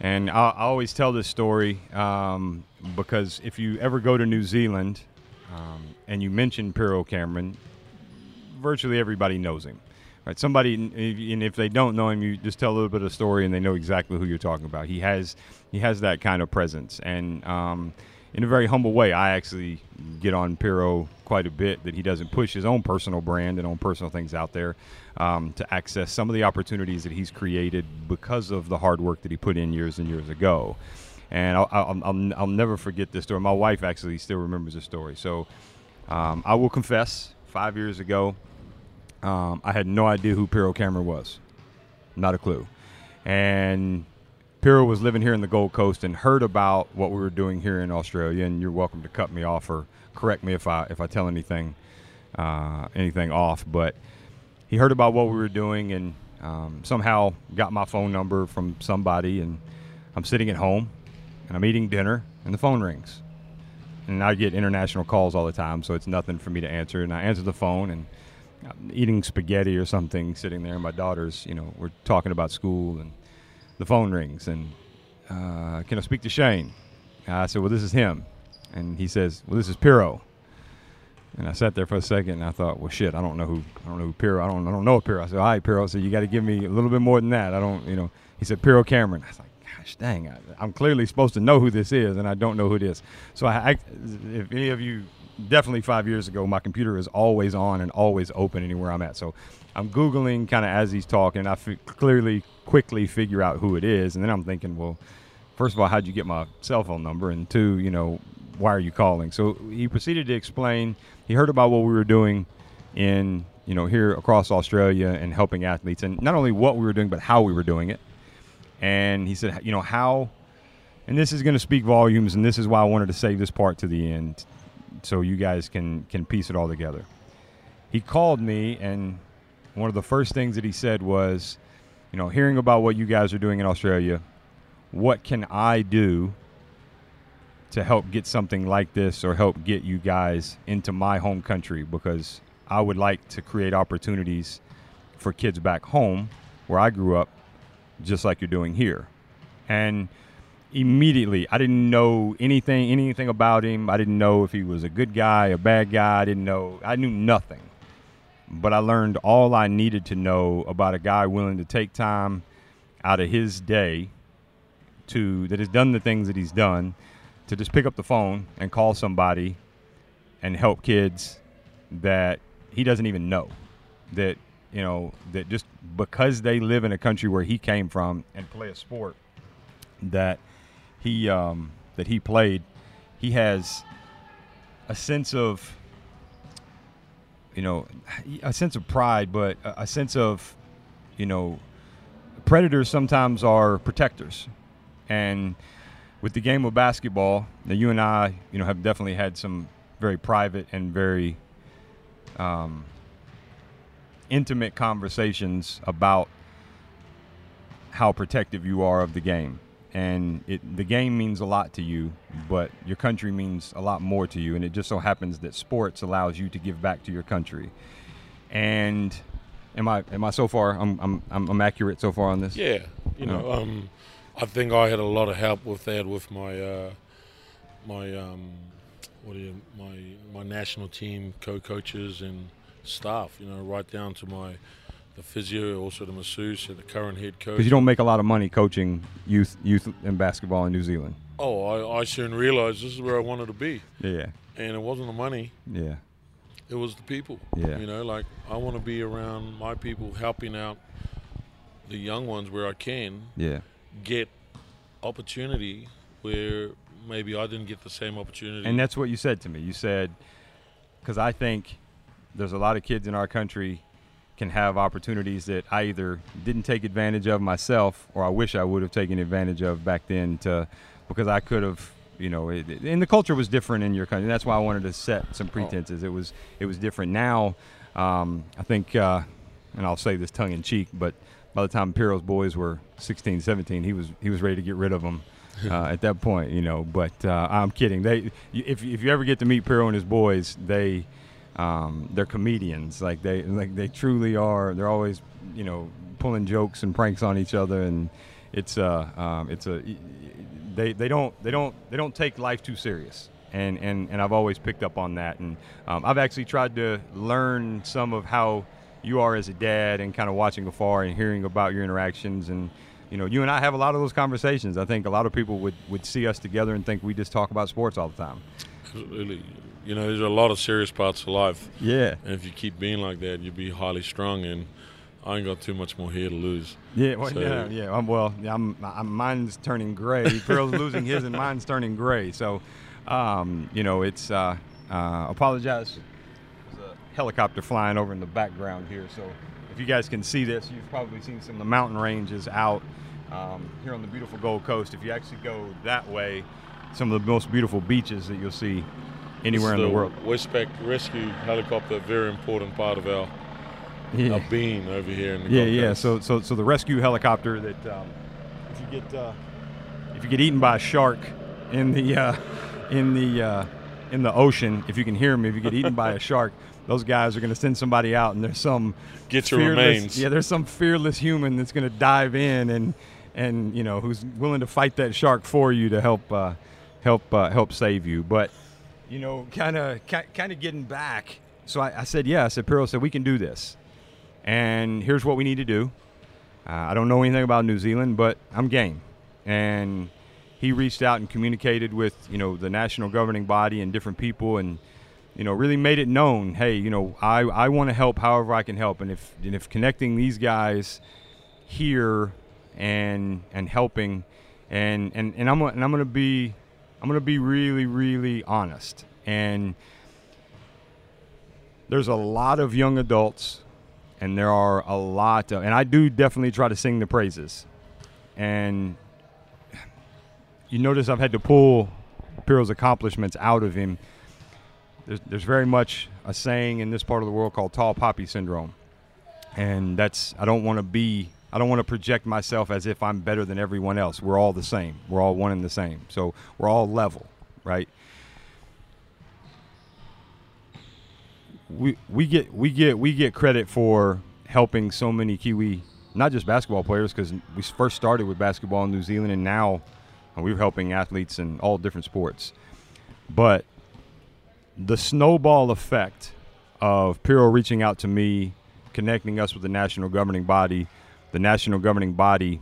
and I, I always tell this story um, because if you ever go to New Zealand um, and you mention Pero Cameron, virtually everybody knows him. Right, somebody, and if they don't know him, you just tell a little bit of story, and they know exactly who you're talking about. He has, he has that kind of presence, and um, in a very humble way, I actually get on Pero quite a bit that he doesn't push his own personal brand and own personal things out there um, to access some of the opportunities that he's created because of the hard work that he put in years and years ago. And I'll, I'll, I'll, I'll never forget this story. My wife actually still remembers the story. So um, I will confess, five years ago, um, I had no idea who Pero Cameron was. Not a clue. And Pero was living here in the Gold Coast and heard about what we were doing here in Australia. And you're welcome to cut me off or correct me if I if I tell anything uh, anything off. But he heard about what we were doing and um, somehow got my phone number from somebody. And I'm sitting at home and I'm eating dinner and the phone rings. And I get international calls all the time, so it's nothing for me to answer. And I answer the phone and I'm eating spaghetti or something, sitting there. And my daughters, you know, we're talking about school, and the phone rings. And uh, can I speak to Shane? I said, well, this is him. And he says, well, this is Pero. And I sat there for a second, and I thought, well, shit, I don't know who, I don't know who Pero. I don't, I don't know Pero. I said, all right, Pero. Said, you got to give me a little bit more than that. I don't, you know. He said, Pero Cameron. I was like, gosh, dang, I, I'm clearly supposed to know who this is, and I don't know who it is. So I, I if any of you definitely five years ago, my computer is always on and always open anywhere I'm at. So I'm Googling kind of as he's talking. I f- clearly, quickly figure out who it is. And then I'm thinking, well, first of all, how'd you get my cell phone number? And two, you know, why are you calling? So he proceeded to explain. He heard about what we were doing in, you know, here across Australia and helping athletes, and not only what we were doing, but how we were doing it. And he said, you know, how, and this is going to speak volumes, and this is why I wanted to save this part to the end so you guys can can piece it all together. He called me, and one of the first things that he said was, you know, hearing about what you guys are doing in Australia, what can I do to help get something like this or help get you guys into my home country? Because I would like to create opportunities for kids back home where I grew up, just like you're doing here. And immediately. I didn't know anything anything about him. I didn't know if he was a good guy, a bad guy. I didn't know. I knew nothing. But I learned all I needed to know about a guy willing to take time out of his day to that has done the things that he's done to just pick up the phone and call somebody and help kids that he doesn't even know that you know that just because they live in a country where he came from and play a sport that he um, that he played, he has a sense of you know a sense of pride, but a, sense of you know predators sometimes are protectors, and with the game of basketball, now you and I, you know, have definitely had some very private and very um, intimate conversations about how protective you are of the game and it, the game means a lot to you, but your country means a lot more to you. And it just so happens that sports allows you to give back to your country. And am I am I so far? I'm I'm I'm, accurate so far on this. Yeah, you know, Yeah. um, I think I had a lot of help with that with my uh, my um, what do you my my national team co-coaches and staff. You know, right down to my the physio, also the masseuse and the current head coach. Because you don't make a lot of money coaching youth youth in basketball in New Zealand. Oh, I, I soon realized this is where I wanted to be, Yeah, and it wasn't the money; yeah, it was the people. Yeah. You know, like I want to be around my people, helping out the young ones where I can yeah. get opportunity where maybe I didn't get the same opportunity. And that's what you said to me. You said, because I think there's a lot of kids in our country can have opportunities that I either didn't take advantage of myself or I wish I would have taken advantage of back then to because I could have you know it, and the culture was different in your country. That's why I wanted to set some pretenses. It was it was different. Now um, I think uh, and I'll say this tongue in cheek but by the time Pero's boys were 16 17 he was he was ready to get rid of them <laughs> uh, at that point you know. But uh, I'm kidding. They if, if you ever get to meet Pero and his boys they um, they're comedians. Like they like they truly are. They're always you know pulling jokes and pranks on each other, and it's uh um, it's a they they don't they don't they don't take life too serious. And, and, and I've always picked up on that, and um, I've actually tried to learn some of how you are as a dad, and kind of watching afar and hearing about your interactions, and you know, you and I have a lot of those conversations. I think a lot of people would, would see us together and think we just talk about sports all the time. Absolutely. You know, there's a lot of serious parts of life, Yeah, and if you keep being like that, you'll be highly strung. And I ain't got too much more hair to lose. Yeah, well, So- yeah, yeah. I'm, well, yeah, I'm, I'm, mine's turning gray. Pero's losing his, and mine's turning gray. So, um, you know, it's. Uh, uh, apologize. There's a helicopter flying over in the background here. So, if you guys can see this, you've probably seen some of the mountain ranges out um, here on the beautiful Gold Coast. If you actually go that way, some of the most beautiful beaches that you'll see anywhere in It's the world. Westpac Rescue Helicopter, very important part of our, Yeah. our being over here in the Yeah, yeah. Coast. So, so, so the rescue helicopter that um, if you get uh, if you get eaten by a shark in the uh, in the uh, in the ocean, if you can hear me, if you get eaten by a shark, those guys are going to send somebody out, and there's some Get your fearless, remains. Yeah, there's some fearless human that's going to dive in and and you know who's willing to fight that shark for you to help uh, help uh, help save you. But you know, kind of kind of getting back. So I, I said, yeah. I said, Pero said we can do this, and here's what we need to do. Uh, I don't know anything about New Zealand, but I'm game. And he reached out and communicated with you know the national governing body and different people and you know really made it known hey you know i, I want to help however i can help and if and if connecting these guys here and and helping and and, and i'm and i'm going to be i'm going to be really really honest and there's a lot of young adults and there are a lot of and i do definitely try to sing the praises and you notice I've had to pull Pero's accomplishments out of him. There's, there's very much a saying in this part of the world called tall poppy syndrome. And that's, I don't want to be, I don't want to project myself as if I'm better than everyone else. We're all the same. We're all one and the same. So we're all level, right? We, we get we get we get credit for helping so many Kiwi, not just basketball players, because we first started with basketball in New Zealand, and now uh, we're helping athletes in all different sports. But the snowball effect of Pero reaching out to me, connecting us with the national governing body, the national governing body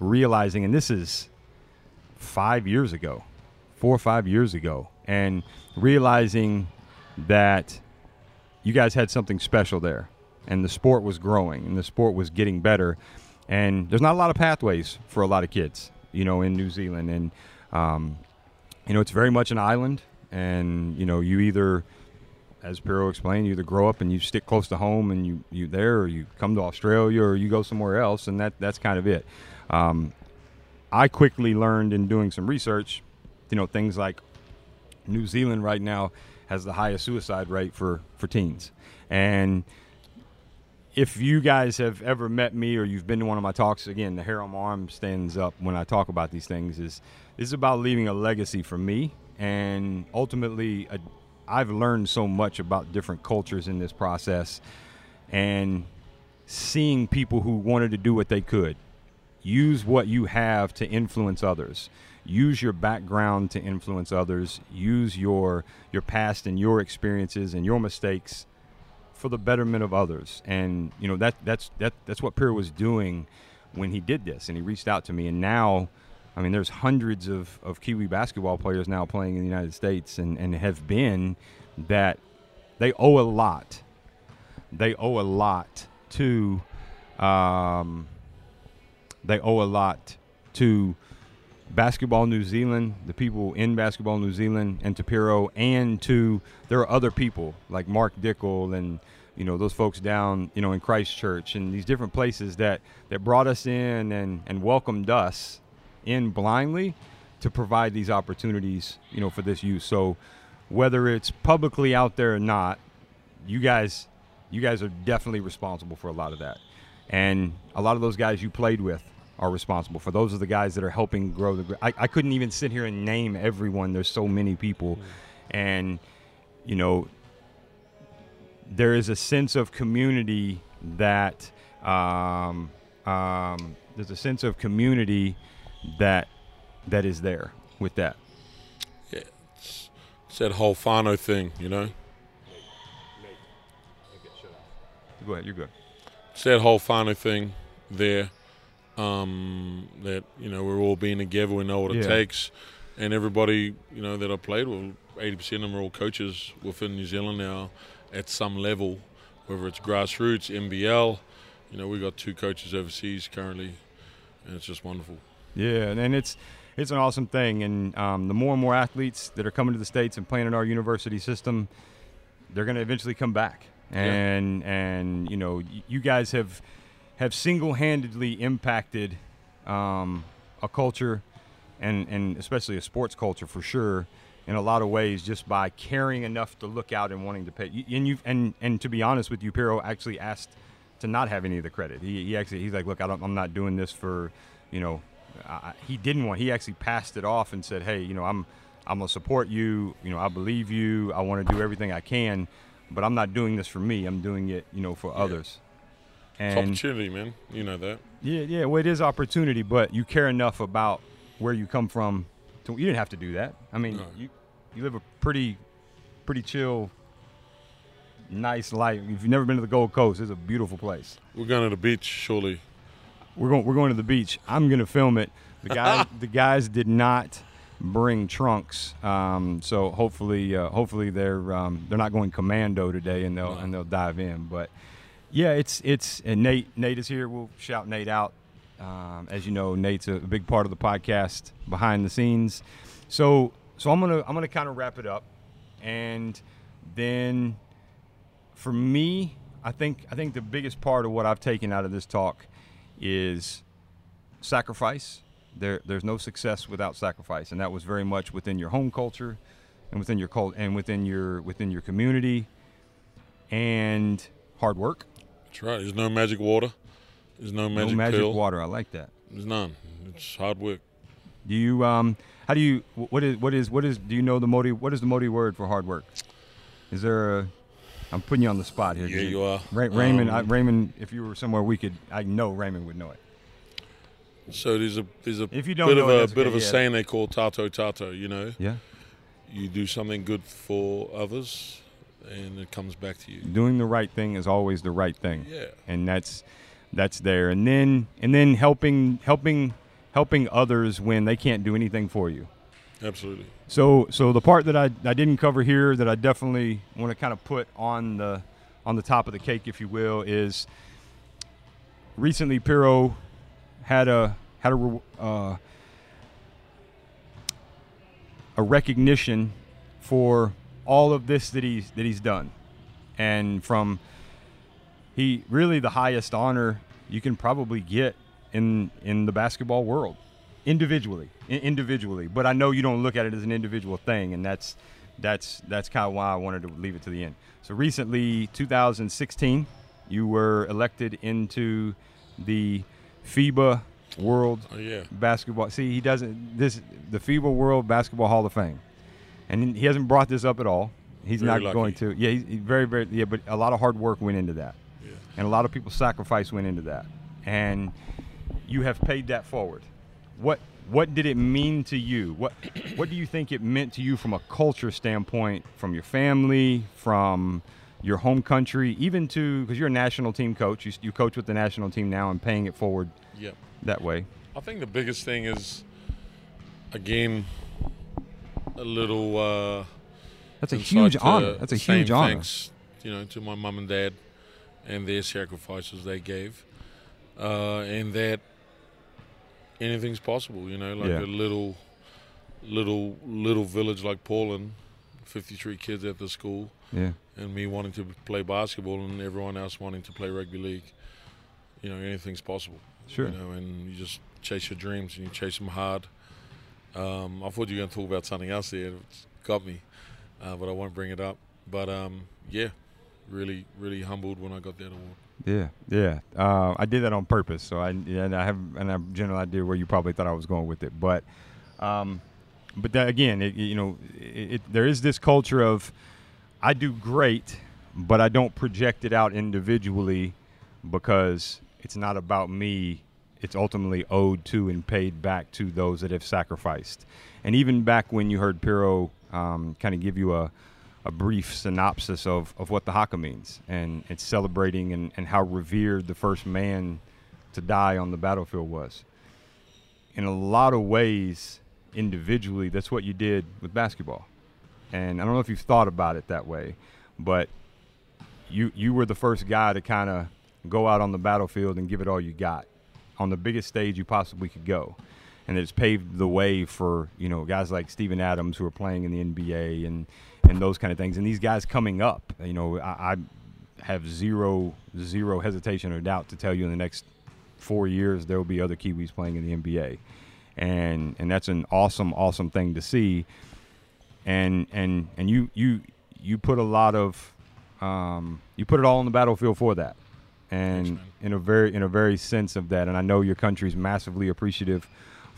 realizing, and this is five years ago, four or five years ago, and realizing that you guys had something special there, and the sport was growing, and the sport was getting better, and there's not a lot of pathways for a lot of kids you know, in New Zealand. And, um, you know, it's very much an island. And, you know, you either, as Pero explained, you either grow up and you stick close to home and you, you there, or you come to Australia or you go somewhere else. And that, that's kind of it. Um, I quickly learned in doing some research, you know, things like New Zealand right now has the highest suicide rate for, for teens. And, if you guys have ever met me or you've been to one of my talks, again, the hair on my arm stands up when I talk about these things. Is this is about leaving a legacy for me, and ultimately, i I've learned so much about different cultures in this process, and seeing people who wanted to do what they could, use what you have to influence others. Use your background to influence others. Use your your past and your experiences and your mistakes for the betterment of others. And you know that that's that that's what Pero was doing when he did this. And he reached out to me. And now, I mean, there's hundreds of, of Kiwi basketball players now playing in the United States and, and have been that they owe a lot. They owe a lot to um, they owe a lot to basketball New Zealand, the people in basketball New Zealand, and to Pero, and to there are other people like Mark Dickel and you know those folks down you know in Christchurch and these different places that that brought us in and and welcomed us in blindly to provide these opportunities you know for this use. So whether it's publicly out there or not, you guys you guys are definitely responsible for a lot of that. And a lot of those guys you played with are responsible for. Those are the guys that are helping grow the. I, I couldn't even sit here and name everyone. There's so many people, and you know, there is a sense of community that um, um, there's a sense of community that that is there with that. Yeah, it's, it's that whole whānau thing, you know. Go ahead, you're good. It's that whole whānau thing there um, that you know we're all being together. We know what yeah. it takes, and everybody you know that I played with, eighty percent of them are all coaches within New Zealand now at some level, whether it's grassroots, NBL. You know, we got two coaches overseas currently, and it's just wonderful. Yeah, and it's it's an awesome thing, and um, the more and more athletes that are coming to the states and playing in our university system, they're going to eventually come back, and yeah. and you know, you guys have have single-handedly impacted um, a culture, and and especially a sports culture for sure, in a lot of ways, just by caring enough to look out and wanting to pay. And you and and to be honest with you, Pero actually asked to not have any of the credit. He, he actually he's like, look, I don't, I'm not doing this for, you know, I, he didn't want. He actually passed it off and said, hey, you know, I'm I'm gonna support you. You know, I believe you. I want to do everything I can, but I'm not doing this for me. I'm doing it, you know, for yeah. others. And it's opportunity, man. You know that. Yeah, yeah. Well, it is opportunity, but you care enough about where you come from. To, you didn't have to do that. I mean, no. you you live a pretty pretty chill, nice life. If you've never been to the Gold Coast, it's a beautiful place. We're going to the beach shortly. We're going. We're going to the beach. I'm going to film it. The guys. <laughs> the guys did not bring trunks. Um, so hopefully, uh, hopefully they're um, they're not going commando today, and they'll and they'll dive in. But yeah, it's it's and Nate Nate is here. We'll shout Nate out. Um, as you know, Nate's a big part of the podcast behind the scenes. So so I'm gonna I'm gonna kind of wrap it up, and then for me, I think I think the biggest part of what I've taken out of this talk is sacrifice. There there's no success without sacrifice, and that was very much within your home culture, and within your cult and within your within your community, and hard work that's right. There's no magic water. There's no magic, no magic pill. water. I like that. There's none. It's hard work. Do you um? How do you? What is? What is? What is? Do you know the Maori? What is the Maori word for hard work? Is there a? I'm putting you on the spot here. Yeah, you are. Ray, Raymond, um, I, Raymond, if you were somewhere we could, I know Raymond would know it. So there's a there's a if you don't bit of a bit okay, of a yeah. saying they call tato tato. You know. Yeah. You do something good for others, and it comes back to you. Doing the right thing is always the right thing. Yeah. And that's that's there. And then and then helping helping helping others when they can't do anything for you. Absolutely. So so the part that I, I didn't cover here that I definitely want to kind of put on the on the top of the cake, if you will, is recently Pero had a had a uh, a recognition for all of this that he's that he's done, and from he really the highest honor you can probably get in in the basketball world individually individually but i know you don't look at it as an individual thing and that's that's that's kind of why i wanted to leave it to the end so recently 2016 you were elected into the fiba world oh, yeah. basketball see he doesn't this the fiba world basketball hall of fame and he hasn't brought this up at all. He's very not lucky. going to. Yeah, he's very, very. Yeah, but a lot of hard work went into that, yeah. and a lot of people's sacrifice went into that. And you have paid that forward. What what did it mean to you? What what do you think it meant to you from a culture standpoint, from your family, from your home country, even to because you're a national team coach, you, you coach with the national team now and paying it forward Yep. that way. I think the biggest thing is, again, a little. Uh, That's a huge to honor. That's a huge honor. Thanks, you know, to my mum and dad, and their sacrifices they gave, uh, and that anything's possible. You know, like Yeah. a little, little, little village like Portland, fifty-three kids at the school, Yeah. and me wanting to play basketball, and everyone else wanting to play rugby league. You know, anything's possible. Sure. You know, and you just chase your dreams and you chase them hard. Um, I thought you were going to talk about something else there. It's got me, uh, but I won't bring it up. But um, yeah, really, really humbled when I got that award. Yeah, yeah. Uh, I did that on purpose, so I and I have and I have a general idea where you probably thought I was going with it, but, um, but that, again, it, you know, it, it, there is this culture of I do great, but I don't project it out individually because it's not about me. It's ultimately owed to and paid back to those that have sacrificed. And even back when you heard Pero um, kind of give you a, a brief synopsis of, of what the haka means, and it's celebrating and, and how revered the first man to die on the battlefield was. In a lot of ways, individually, that's what you did with basketball. And I don't know if you've thought about it that way, but you you were the first guy to kind of go out on the battlefield and give it all you got on the biggest stage you possibly could go. And it's paved the way for, you know, guys like Steven Adams who are playing in the NBA and, and those kind of things. And these guys coming up, you know, I, I have zero, zero hesitation or doubt to tell you in the next four years there will be other Kiwis playing in the NBA. And, and that's an awesome, awesome thing to see. And, and, and you, you, you put a lot of, um, you put it all on the battlefield for that and Thanks, in a very in a very sense of that and i know your country's massively appreciative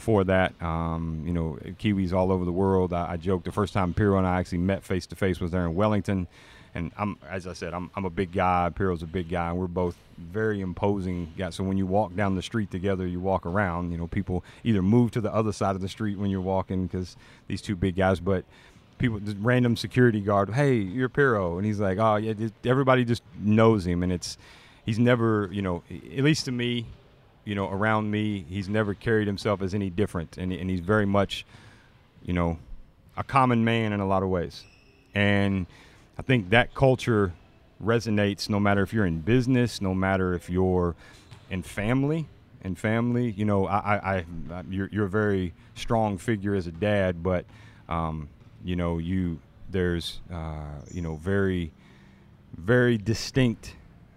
for that. Um, you know kiwis all over the world. I, I joked the first time Pero and i actually met face to face was there in wellington. And i'm as i said i'm, I'm a big guy. Pero's a big guy. And we're both very imposing guys. So when you walk down the street together you walk around you know people either move to the other side of the street when you're walking because these two big guys but people just random security guard hey you're Pero. And he's like oh yeah everybody just knows him. And it's he's never you know at least to me you know around me he's never carried himself as any different. And, and he's very much you know a common man in a lot of ways. And i think that culture resonates no matter if you're in business no matter if you're in family. In family you know i i, I you're, you're a very strong figure as a dad but um, you know you there's uh, you know very very distinct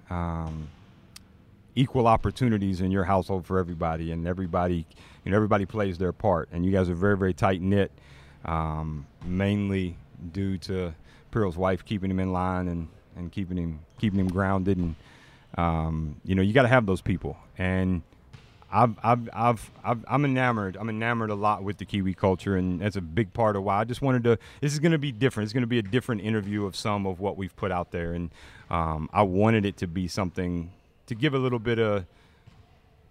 um, equal opportunities in your household for everybody, and everybody, you know, everybody plays their part. And you guys are very, very tight knit, um, mainly due to Pero's wife keeping him in line and, and keeping him keeping him grounded. And um, you know, you got to have those people. And I've, I've, I've, I've, I'm enamored. I'm enamored a lot with the Kiwi culture, and that's a big part of why I just wanted to. This is going to be different. It's going to be a different interview of some of what we've put out there, and um, I wanted it to be something to give a little bit of.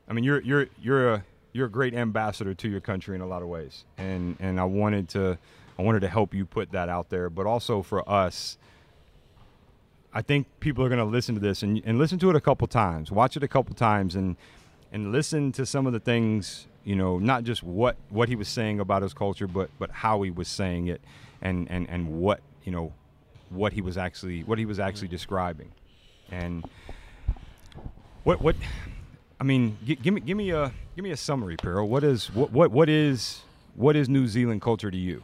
I mean, you're you're you're a you're a great ambassador to your country in a lot of ways, and and I wanted to I wanted to help you put that out there, but also for us. I think people are going to listen to this and, and listen to it a couple times, watch it a couple times, and and listen to some of the things you know not just what what he was saying about his culture but but how he was saying it and and and what you know what he was actually what he was actually describing and what what i mean gi- give me give me a give me a summary Pero. what is what what what is what is new zealand culture to you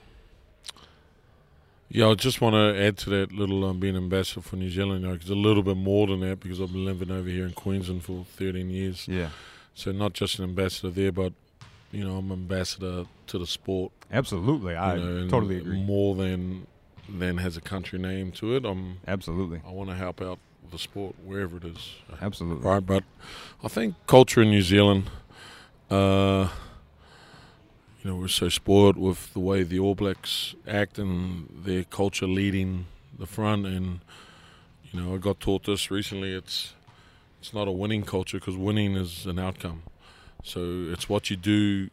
Yeah, I just want to add to that little um, being ambassador for New Zealand. You know, it's a little bit more than that because I've been living over here in Queensland for 13 years. yeah So not just an ambassador there, but you know, I'm ambassador to the sport. absolutely i you know, totally agree More than than has a country name to it. I'm absolutely I want to help out the sport wherever it is. absolutely Right, but I think culture in New Zealand, uh, you know, we're so spoiled with the way the All Blacks act and their culture leading the front. And you know, I got taught this recently. It's it's not a winning culture because winning is an outcome. So it's what you do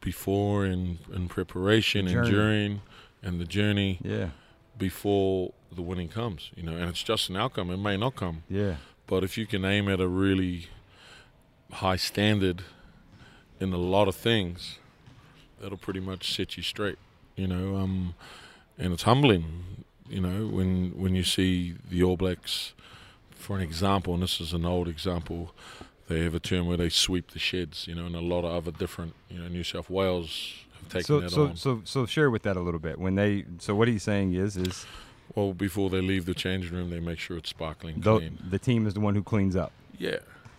before and in preparation and during and the journey Yeah. Before the winning comes. You know, and it's just an outcome. It may not come, Yeah. but if you can aim at a really high standard in a lot of things, that'll pretty much set you straight. You know, um, and it's humbling. You know, when when you see the All Blacks, for an example, and this is an old example, they have a term where they sweep the sheds. You know, and a lot of other different, you know, New South Wales taken So that so on. so so share with that a little bit. When they so what he's saying is is well, before they leave the changing room, they make sure it's sparkling the, clean. the team is the one who cleans up. Yeah.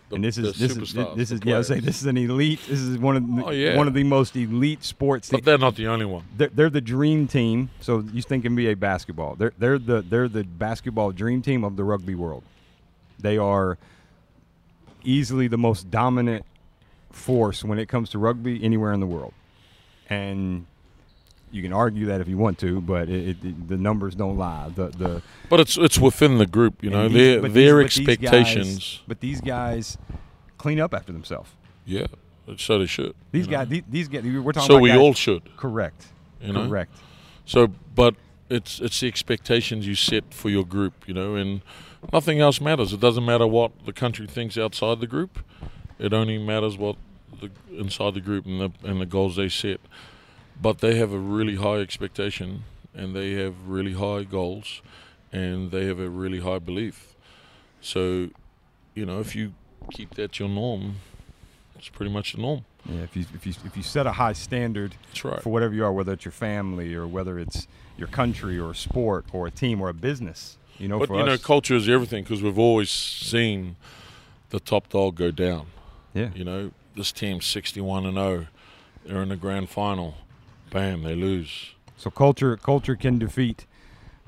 The- and this is this is this is yeah. I say this is an elite. This is one of the, Oh, yeah. one of the most elite sports. But they're not the only one. they're, they're the dream team. So you think NBA basketball. They're they're the they're the basketball dream team of the rugby world. They are easily the most dominant force when it comes to rugby anywhere in the world. And you can argue that if you want to, but it, it, the numbers don't lie. The the But it's it's within the group, you know. and their their these- but these guys- expectations. but these guys clean up after themselves. yeah, so they should. These guys, these, these guys, we're talking So we guys- all should, correct, you know. correct. So, but it's it's the expectations you set for your group, you know, and nothing else matters. It doesn't matter what the country thinks outside the group. It only matters what the inside the group and the and the goals they set. But they have a really high expectation, and they have really high goals, and they have a really high belief. So, you know, if you keep that your norm, it's pretty much the norm. Yeah, if you if you if you set a high standard right. for whatever you are, whether it's your family or whether it's your country or a sport or a team or a business, you know, But for you know, culture is everything because we've always seen the top dog go down. yeah, You know, this team's 61 and 0. They're in the grand final. Bam, they lose. so culture culture can defeat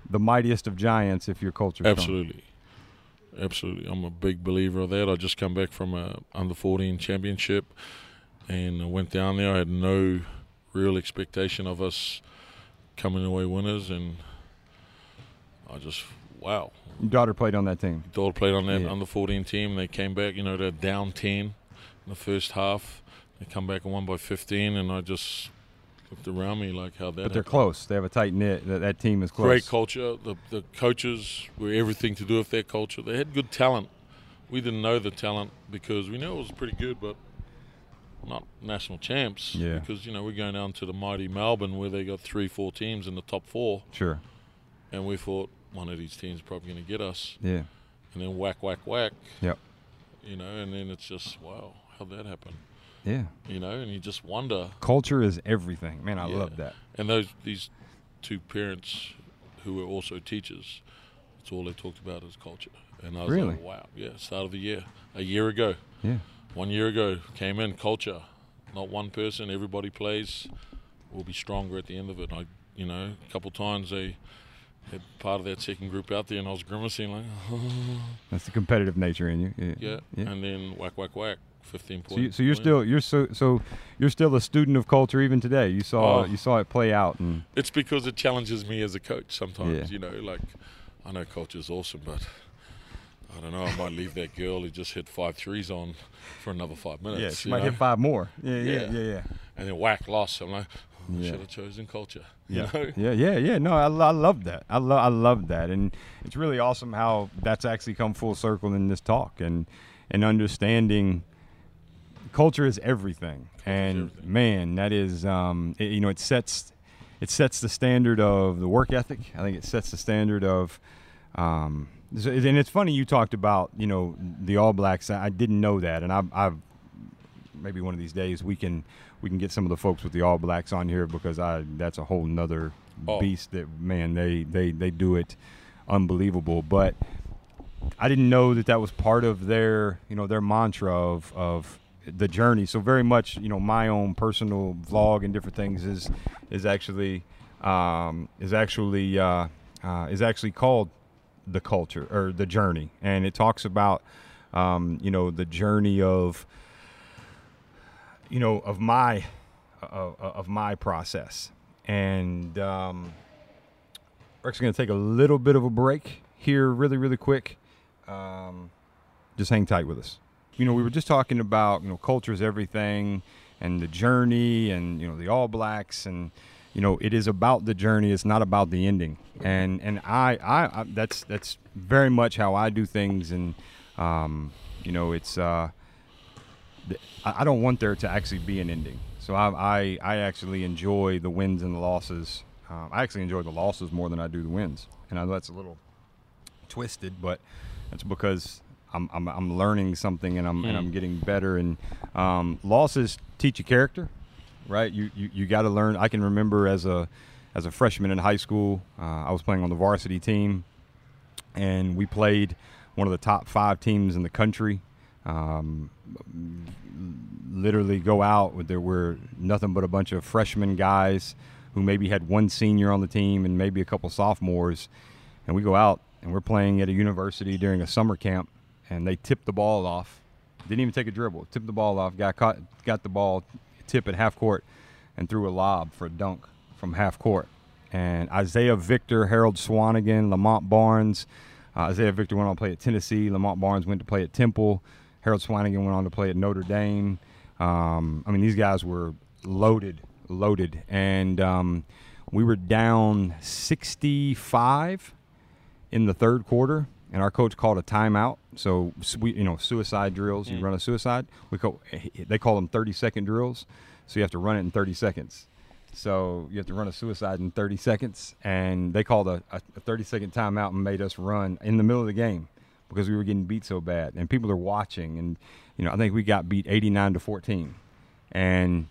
the mightiest of giants if your culture Absolutely. Absolutely. I'm a big believer of that. I just come back from a under 14 championship and I went down there. I had no real expectation of us coming away winners and I just wow. Your daughter played on that team. Daughter played on that Yeah. under 14 team. They came back, you know, they're down 10 in the first half. They come back and won by 15, and I just looked around me like how that. But they're happened. close. They have a tight knit. That, that team is close. Great culture. The the coaches were everything to do with their culture. They had good talent. We didn't know the talent because we knew it was pretty good, but not national champs. Yeah. Because you know we're going down to the mighty Melbourne where they got three, four teams in the top four, Sure. and we thought one of these teams probably going to get us, Yeah. and then whack, whack, whack. Yep. You know, and then it's just wow, how'd that happen? Yeah. You know, and you just wonder. Culture is everything. Man, I Yeah. love that. And those these two parents who were also teachers, that's all they talked about is culture. And I was Really? like, wow, yeah, start of the year, a year ago, Yeah. one year ago, came in culture, not one person, everybody plays. We'll be stronger at the end of it. I, you know, a couple times they had part of that second group out there, and I was grimacing like, <laughs> That's the competitive nature in you. Yeah. yeah, Yeah. and then whack, whack, whack, fifteen So, points. you, so you're still you're so so you're still a student of culture even today. You saw Oh. you saw it play out and It's because it challenges me as a coach sometimes. Yeah. You know, like I know culture is awesome, but I don't know. I might leave that girl who just hit five threes on for another five minutes. yeah, she might know? hit five more. Yeah, yeah, Yeah. yeah, yeah. and then whack loss. I'm like, oh, Yeah. should have chosen culture. Yeah. You know, yeah, yeah, yeah. No, I, I love that. I love, I love that, and it's really awesome how that's actually come full circle in this talk, and and understanding culture is everything. and everything. man, that is, um, it- you know, it sets it sets the standard of the work ethic. I think it sets the standard of. Um, and it's funny you talked about you know the All Blacks. I I didn't know that, and I've, I've maybe one of these days we can we can get some of the folks with the All Blacks on here because I that's a whole nother Oh. beast that man they they they do it unbelievable. But I didn't know that that was part of their you know their mantra of of the journey. So very much you know my own personal vlog and different things is is actually um, is actually uh, uh, is actually called the culture or the journey, and it talks about um, you know the journey of you know of my of, of my process. And um, we're actually going to take a little bit of a break here really really quick. Um, just hang tight with us you know, we were just talking about you know culture is everything, and the journey, and you know the All Blacks, and you know it is about the journey. It's not about the ending. And and I I, I that's that's very much how I do things, and um, you know it's. Uh, I don't want there to actually be an ending. So I I, I actually enjoy the wins and the losses. Um, I actually enjoy the losses more than I do the wins, and I know that's a little twisted, but that's because I'm, I'm, I'm learning something and I'm and I'm getting better. And um, losses teach you character, right? You you, you got to learn. I can remember as a as a freshman in high school, uh, I was playing on the varsity team, and we played one of the top five teams in the country. Um, literally go out with there were nothing but a bunch of freshman guys who maybe had one senior on the team and maybe a couple sophomores and we go out and we're playing at a university during a summer camp and they tipped the ball off. Didn't even take a dribble. Tipped the ball off got caught got the ball tip at half court and threw a lob for a dunk from half court. And isaiah victor harold swanagan lamont barnes uh, isaiah victor went on to play at tennessee. Lamont barnes went to play at temple. Harold swanagan went on to play at notre dame. Um, i mean these guys were loaded loaded. And um, we were down 65 in the third quarter, and our coach called a timeout. So we, you know, suicide drills. You mm. run a suicide. We call eh, they call them 30 second drills. So you have to run it in 30 seconds. So you have to run a suicide in 30 seconds, and they called a, a, a 30 second timeout and made us run in the middle of the game because we were getting beat so bad, and people are watching. And you know, I think we got beat 89 to 14, and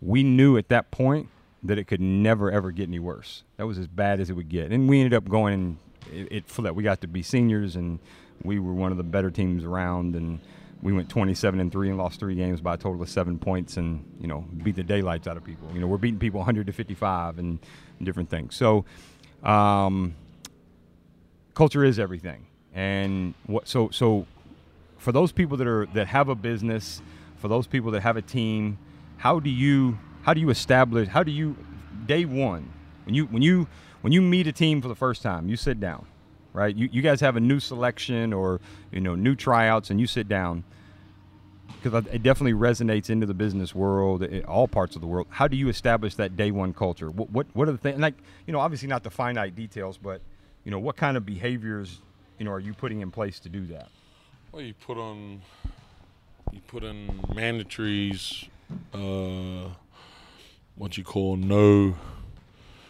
we knew at that point that it could never ever get any worse. That was as bad as it would get, and we ended up going. It, it flipped. We got to be seniors, and we were one of the better teams around. And we went 27 and three and lost three games by a total of seven points, and you know beat the daylights out of people. You know we're beating people 100 to 55 and different things. So. Um, culture is everything and what so so for those people that are that have a business for those people that have a team how do you how do you establish how do you day one when you when you when you meet a team for the first time you sit down right you, you guys have a new selection or you know new tryouts and you sit down because it definitely resonates into the business world, all parts of the world. How do you establish that day one culture? What what, what are the things? Like you know, obviously not the finite details, but you know, what kind of behaviors you know are you putting in place to do that? Well, you put on, you put in mandatories, uh, what you call no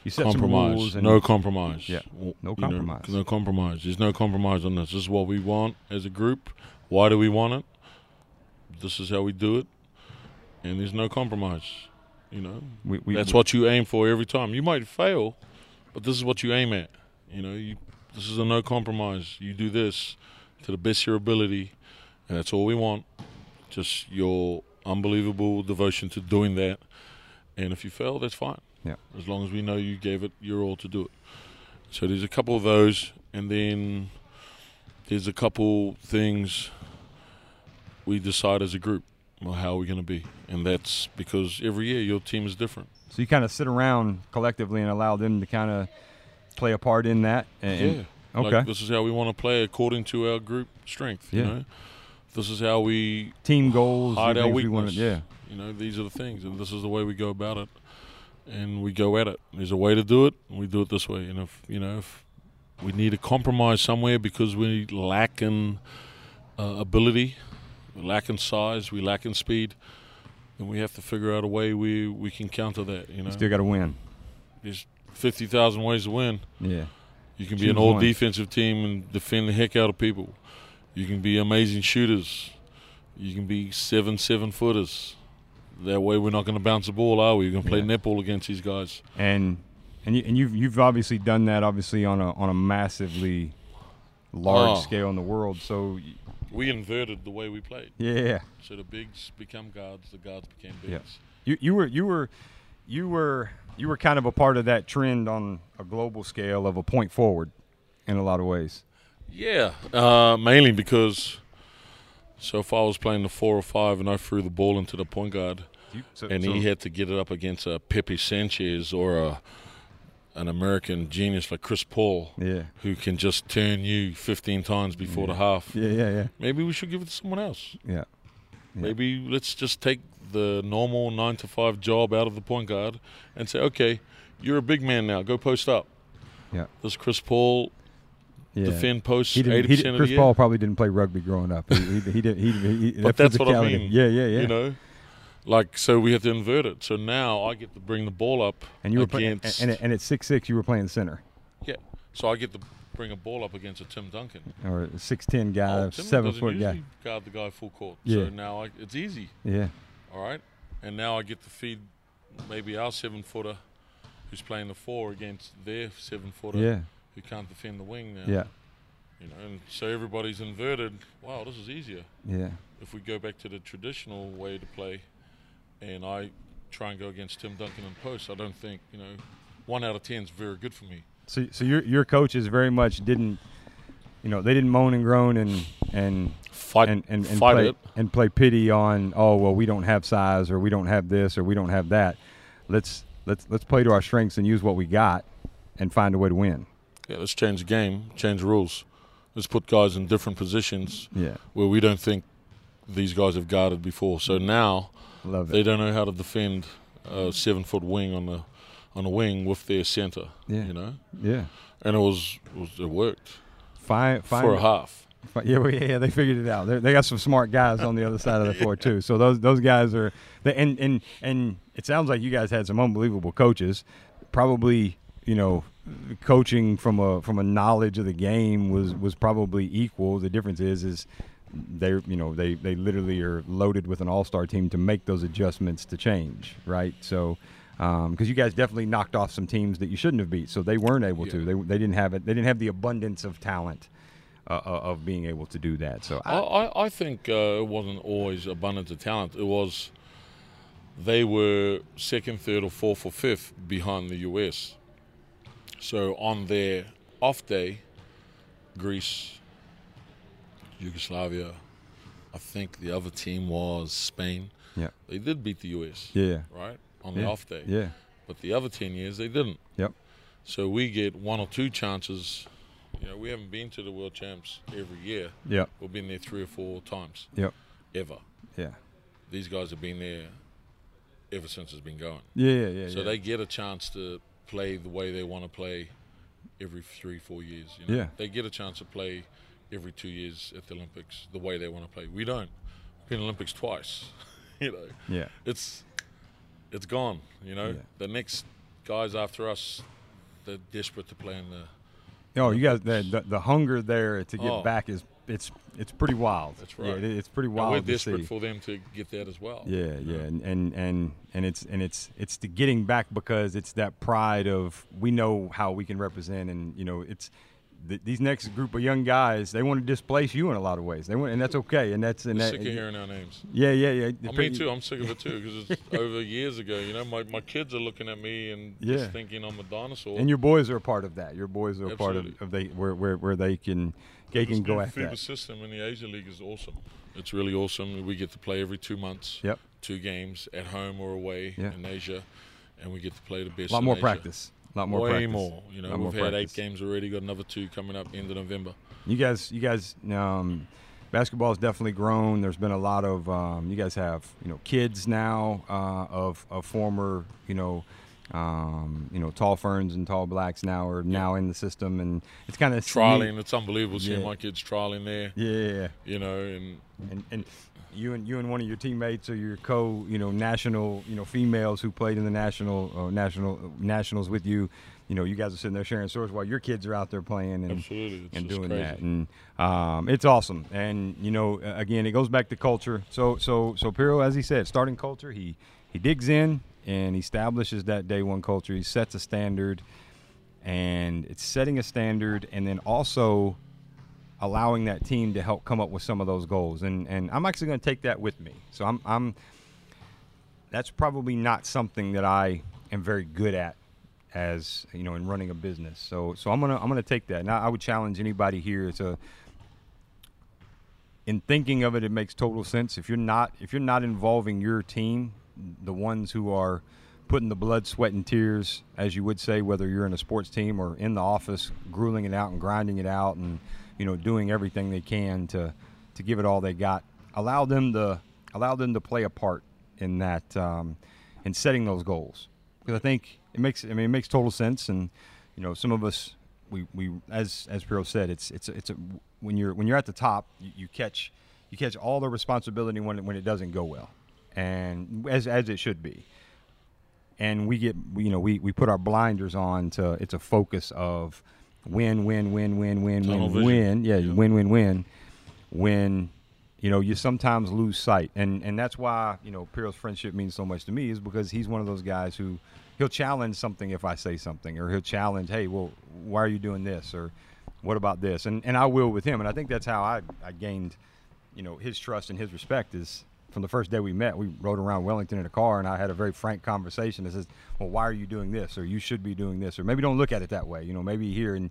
You set some compromise, rules and no compromise. Yeah, no you know, compromise. no compromise. There's no compromise on this. This is what we want as a group. Why do we want it? This is how we do it, and there's no compromise. You know, we, we, that's what you aim for every time. You might fail, but this is what you aim at. You know, you this is a no compromise. You do this to the best of your ability, and that's all we want. Just your unbelievable devotion to doing that. And if you fail, that's fine. Yeah. As long as we know you gave it your all to do it. So there's a couple of those, and then there's a couple things we decide as a group well, how are we're going to be, and that's because every year your team is different. So you kind of sit around collectively and allow them to kind of play a part in that. And, and- yeah. okay. Like, this is how we want to play according to our group strength. Yeah. You know, this is how we team goals. hide our things we weakness. yeah. You know, these are the things, and this is the way we go about it, and we go at it. There's a way to do it, and we do it this way. And if you know, if we need a compromise somewhere because we lack in uh, ability, we lack in size, we lack in speed, then we have to figure out a way we we can counter that. You know, You still got to win. there's fifty thousand ways to win. Yeah. You can be an all defensive team and defend the heck out of people. You can be amazing shooters. You can be seven seven footers. That way, we're not going to bounce the ball, are we? We're going to play Yeah. netball against these guys. and and you, and you've you've obviously done that obviously on a on a massively large Oh. scale in the world. So We inverted the way we played. yeah, So the bigs become guards, the guards became bigs. Yeah. you you were you were you were you were kind of a part of that trend on a global scale of a point forward in a lot of ways. Yeah, uh, mainly because so if I was playing the four or five and I threw the ball into the point guard, You, so, and so- he had to get it up against a Pepe Sanchez or a an American genius like Chris Paul, Yeah. who can just turn you 15 times before the half, Yeah, yeah, yeah. maybe we should give it to someone else. Yeah. Yeah. Maybe let's just take the normal nine to five job out of the point guard and say, okay, you're a big man now. Go post up. Yeah. Does Chris Paul Yeah. defend posts He didn't, eighty he percent did, of the Chris? Paul probably didn't play rugby growing up. He, he, he did. He, he, But that that's what I mean. Yeah, yeah, yeah. You know, like so we have to invert it. So now I get to bring the ball up and you were playing, against and, and at six six, you were playing center yeah. So I get to bring a ball up against a Tim Duncan. or a six ten guy, Oh, seven foot guy. guard the guy full court. Yeah. So now I, it's easy. Yeah, All right, and now I get to feed maybe our seven footer, who's playing the four against their seven footer, yeah, who can't defend the wing now. yeah, You know, and so everybody's inverted. Wow, this is easier. yeah. If we go back to the traditional way to play, and I try and go against Tim Duncan in post, I don't think you know one out of ten is very good for me. So, so your your coaches very much didn't, you know, they didn't moan and groan and and Fight and and, and fight play it. and play pity on. Oh well, we don't have size, or we don't have this, or we don't have that. Let's let's let's play to our strengths and use what we got, and find a way to win. Yeah, let's change the game, change the rules. Let's put guys in different positions Yeah, where we don't think these guys have guarded before. So now love they don't know how to defend a seven foot wing on the on a wing with their center. Yeah. You know? Yeah, And it was, it, was, it worked find find for a half. Yeah, well, yeah, yeah, they figured it out. They're, they got some smart guys on the other side of the floor too. So those those guys are, they, and and and it sounds like you guys had some unbelievable coaches. Probably, you know, coaching from a from a knowledge of the game was was probably equal. The difference is is they you know they they literally are loaded with an all star team to make those adjustments to change, right? So. Because you guys definitely knocked off some teams that you shouldn't have beat, so they weren't able to. They, they didn't have it. They didn't have the abundance of talent uh, uh, of being able to do that. So I, I, I think uh, it wasn't always abundance of talent. It was they were second, third, or fourth, or fifth behind the US. So on their off day, Greece, Yugoslavia, I think the other team was Spain. Yeah. They did beat the US, yeah, right? On the off day. yeah, But the other 10 years, they didn't. Yep. So we get one or two chances. You know, we haven't been to the World Champs every year. yeah, We've been there three or four times. Yep. Ever. yeah, These guys have been there ever since it's been going. yeah, yeah, yeah. So yeah. they get a chance to play the way they want to play every three, four years. You know? Yeah. They get a chance to play every two years at the Olympics the way they want to play. We don't. We've been Olympics twice. <laughs> you know, yeah, it's it's gone. You know, Yeah. the next guys after us, they're desperate to play in the. Oh, you guys, the, the the hunger there to get Oh. back is it's it's pretty wild. That's Yeah, right. it, it's pretty and wild we're to desperate for them to get that as well. Yeah, yeah, and, and and and it's and it's it's the getting back because it's that pride of we know how we can represent, and you know it's th- these next group of young guys they want to displace you in a lot of ways. They want, and that's okay, and that's and We're that. sick of hearing our names. Yeah, yeah, yeah. Oh, I me too. I'm sick of it too because it's <laughs> over years ago. You know, my, my kids are looking at me and Yeah. just thinking I'm a dinosaur. And your boys are a part of that. Your boys are a part of, Absolutely. of they where, where where they can they This can go after FIBA that. system in the Asia League is awesome. It's really awesome. We get to play every two months. Yep. Two games at home or away Yeah. in Asia, and we get to play the best. A lot more Asia. practice. Lot more Way practice. more. You know, we've had eight games already. Got another two coming up end of November. You guys, you guys, um, basketball has definitely grown. There's been a lot of um, you guys have you know kids now uh, of of former you know. Um, you know, tall ferns and tall blacks now are now in the system, and it's kind of Trialing, it's unbelievable seeing Yeah. my kids trialing there. Yeah, You know, and and and you and you and one of your teammates or your co you know national you know females who played in the national uh, national nationals with you you know you guys are sitting there sharing stories while your kids are out there playing and and doing crazy. that and um, it's awesome. And you know again it goes back to culture. So so so Pero as he said starting culture he he digs in and he establishes that day one culture. He sets a standard and it's setting a standard. And then also allowing that team to help come up with some of those goals. And and I'm actually going to take that with me. So I'm I'm that's probably not something that I am very good at as you know in running a business. So so I'm gonna I'm gonna take that. Now I would challenge anybody here to in thinking of it it makes total sense. If you're not if you're not involving your team the ones who are putting the blood, sweat, and tears, as you would say, whether you're in a sports team or in the office, grueling it out and grinding it out, and you know, doing everything they can to to give it all they got. Allow them to allow them to play a part in that um, in setting those goals. Because I think it makes I mean it makes total sense. And you know some of us we, we as as Pero said it's it's it's a, when you're when you're at the top you, you catch you catch all the responsibility when it, when it doesn't go well and as as it should be. And we get you know we, we put our blinders on to it's a focus of win win win win win Tunnel win vision. win. Yeah, Yeah. win win win. When you know you sometimes lose sight. And and that's why you know Pero's friendship means so much to me is because he's one of those guys who he'll challenge something if I say something or he'll challenge hey well why are you doing this? or what about this? And and I will with him. And I think that's how I I gained you know his trust and his respect is from the first day we met we rode around Wellington in a car and I had a very frank conversation that says well why are you doing this? Or you should be doing this. Or maybe don't look at it that way. You know maybe here and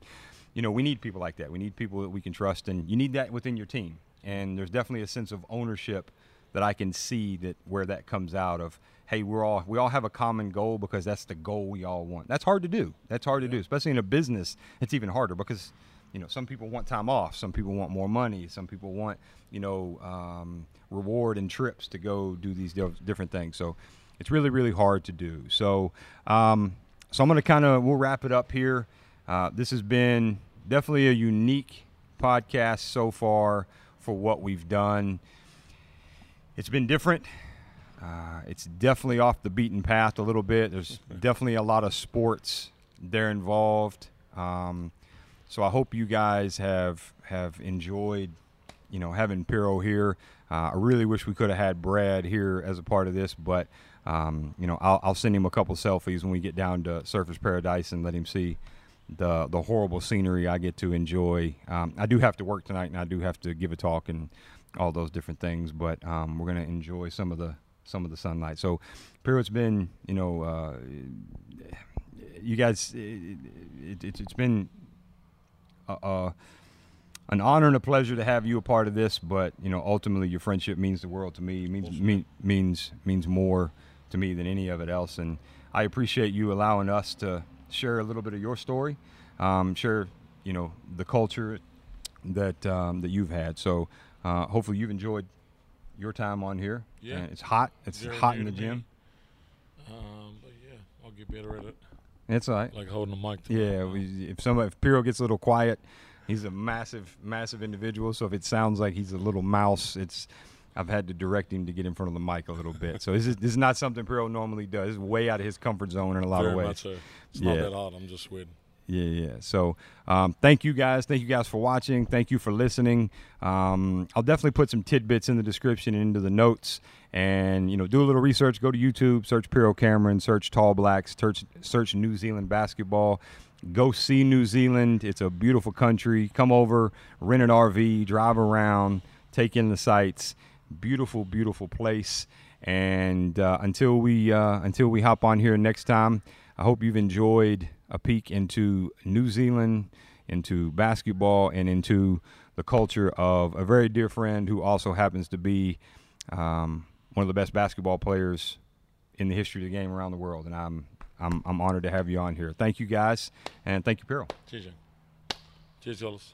you know we need people like that. We need people that we can trust and you need that within your team. And there's definitely a sense of ownership that I can see that where that comes out of hey we're all we all have a common goal because that's the goal we all want. That's hard to do. That's hard to do especially in a business it's even harder because you know some people want time off some people want more money some people want you know um, reward and trips to go do these different things. So it's really really hard to do. So um, so i'm going to kind of we'll wrap it up here. Uh, this has been definitely a unique podcast so far for what we've done. It's been different. Uh, it's definitely off the beaten path a little bit. There's <laughs> definitely a lot of sports there involved. Um, so I hope you guys have have enjoyed, you know, having Pero here. Uh, I really wish we could have had Brad here as a part of this, but um, you know, I'll, I'll send him a couple selfies when we get down to Surfers Paradise and let him see the the horrible scenery I get to enjoy. Um, I do have to work tonight, and I do have to give a talk and all those different things, but um, we're gonna enjoy some of the some of the sunlight. So, Pero, it's been you know. Uh, you guys, it, it, it, it's been uh, an honor and a pleasure to have you a part of this. But you know, ultimately, your friendship means the world to me. It means mean, means means more to me than any of it else. And I appreciate you allowing us to share a little bit of your story, um, share you know the culture that um, that you've had. So uh, hopefully, you've enjoyed your time on here. Yeah. And it's hot. It's Very hot in the gym. Um, but yeah, I'll get better at it. It's all right. Like holding the mic. To Yeah, we, if some if Pero gets a little quiet, he's a massive, massive individual. So if it sounds like he's a little mouse, it's I've had to direct him to get in front of the mic a little bit. So this is this is not something Pero normally does. It's way out of his comfort zone in a lot Very of ways. much so. It's not that hot. I'm just sweating. Yeah, yeah. So, um, thank you guys. Thank you guys for watching. Thank you for listening. Um, I'll definitely put some tidbits in the description and into the notes. And you know, do a little research. Go to YouTube, search Pero Cameron, search Tall Blacks, search search New Zealand basketball. Go see New Zealand. It's a beautiful country. Come over, rent an RV, drive around, take in the sights. Beautiful, beautiful place. And uh, until we uh, until we hop on here next time, I hope you've enjoyed a peek into New Zealand, into basketball, and into the culture of a very dear friend who also happens to be um, one of the best basketball players in the history of the game around the world. And I'm I'm I'm honored to have you on here. Thank you guys, and thank you, Pero. Cheers. Cheers, fellas.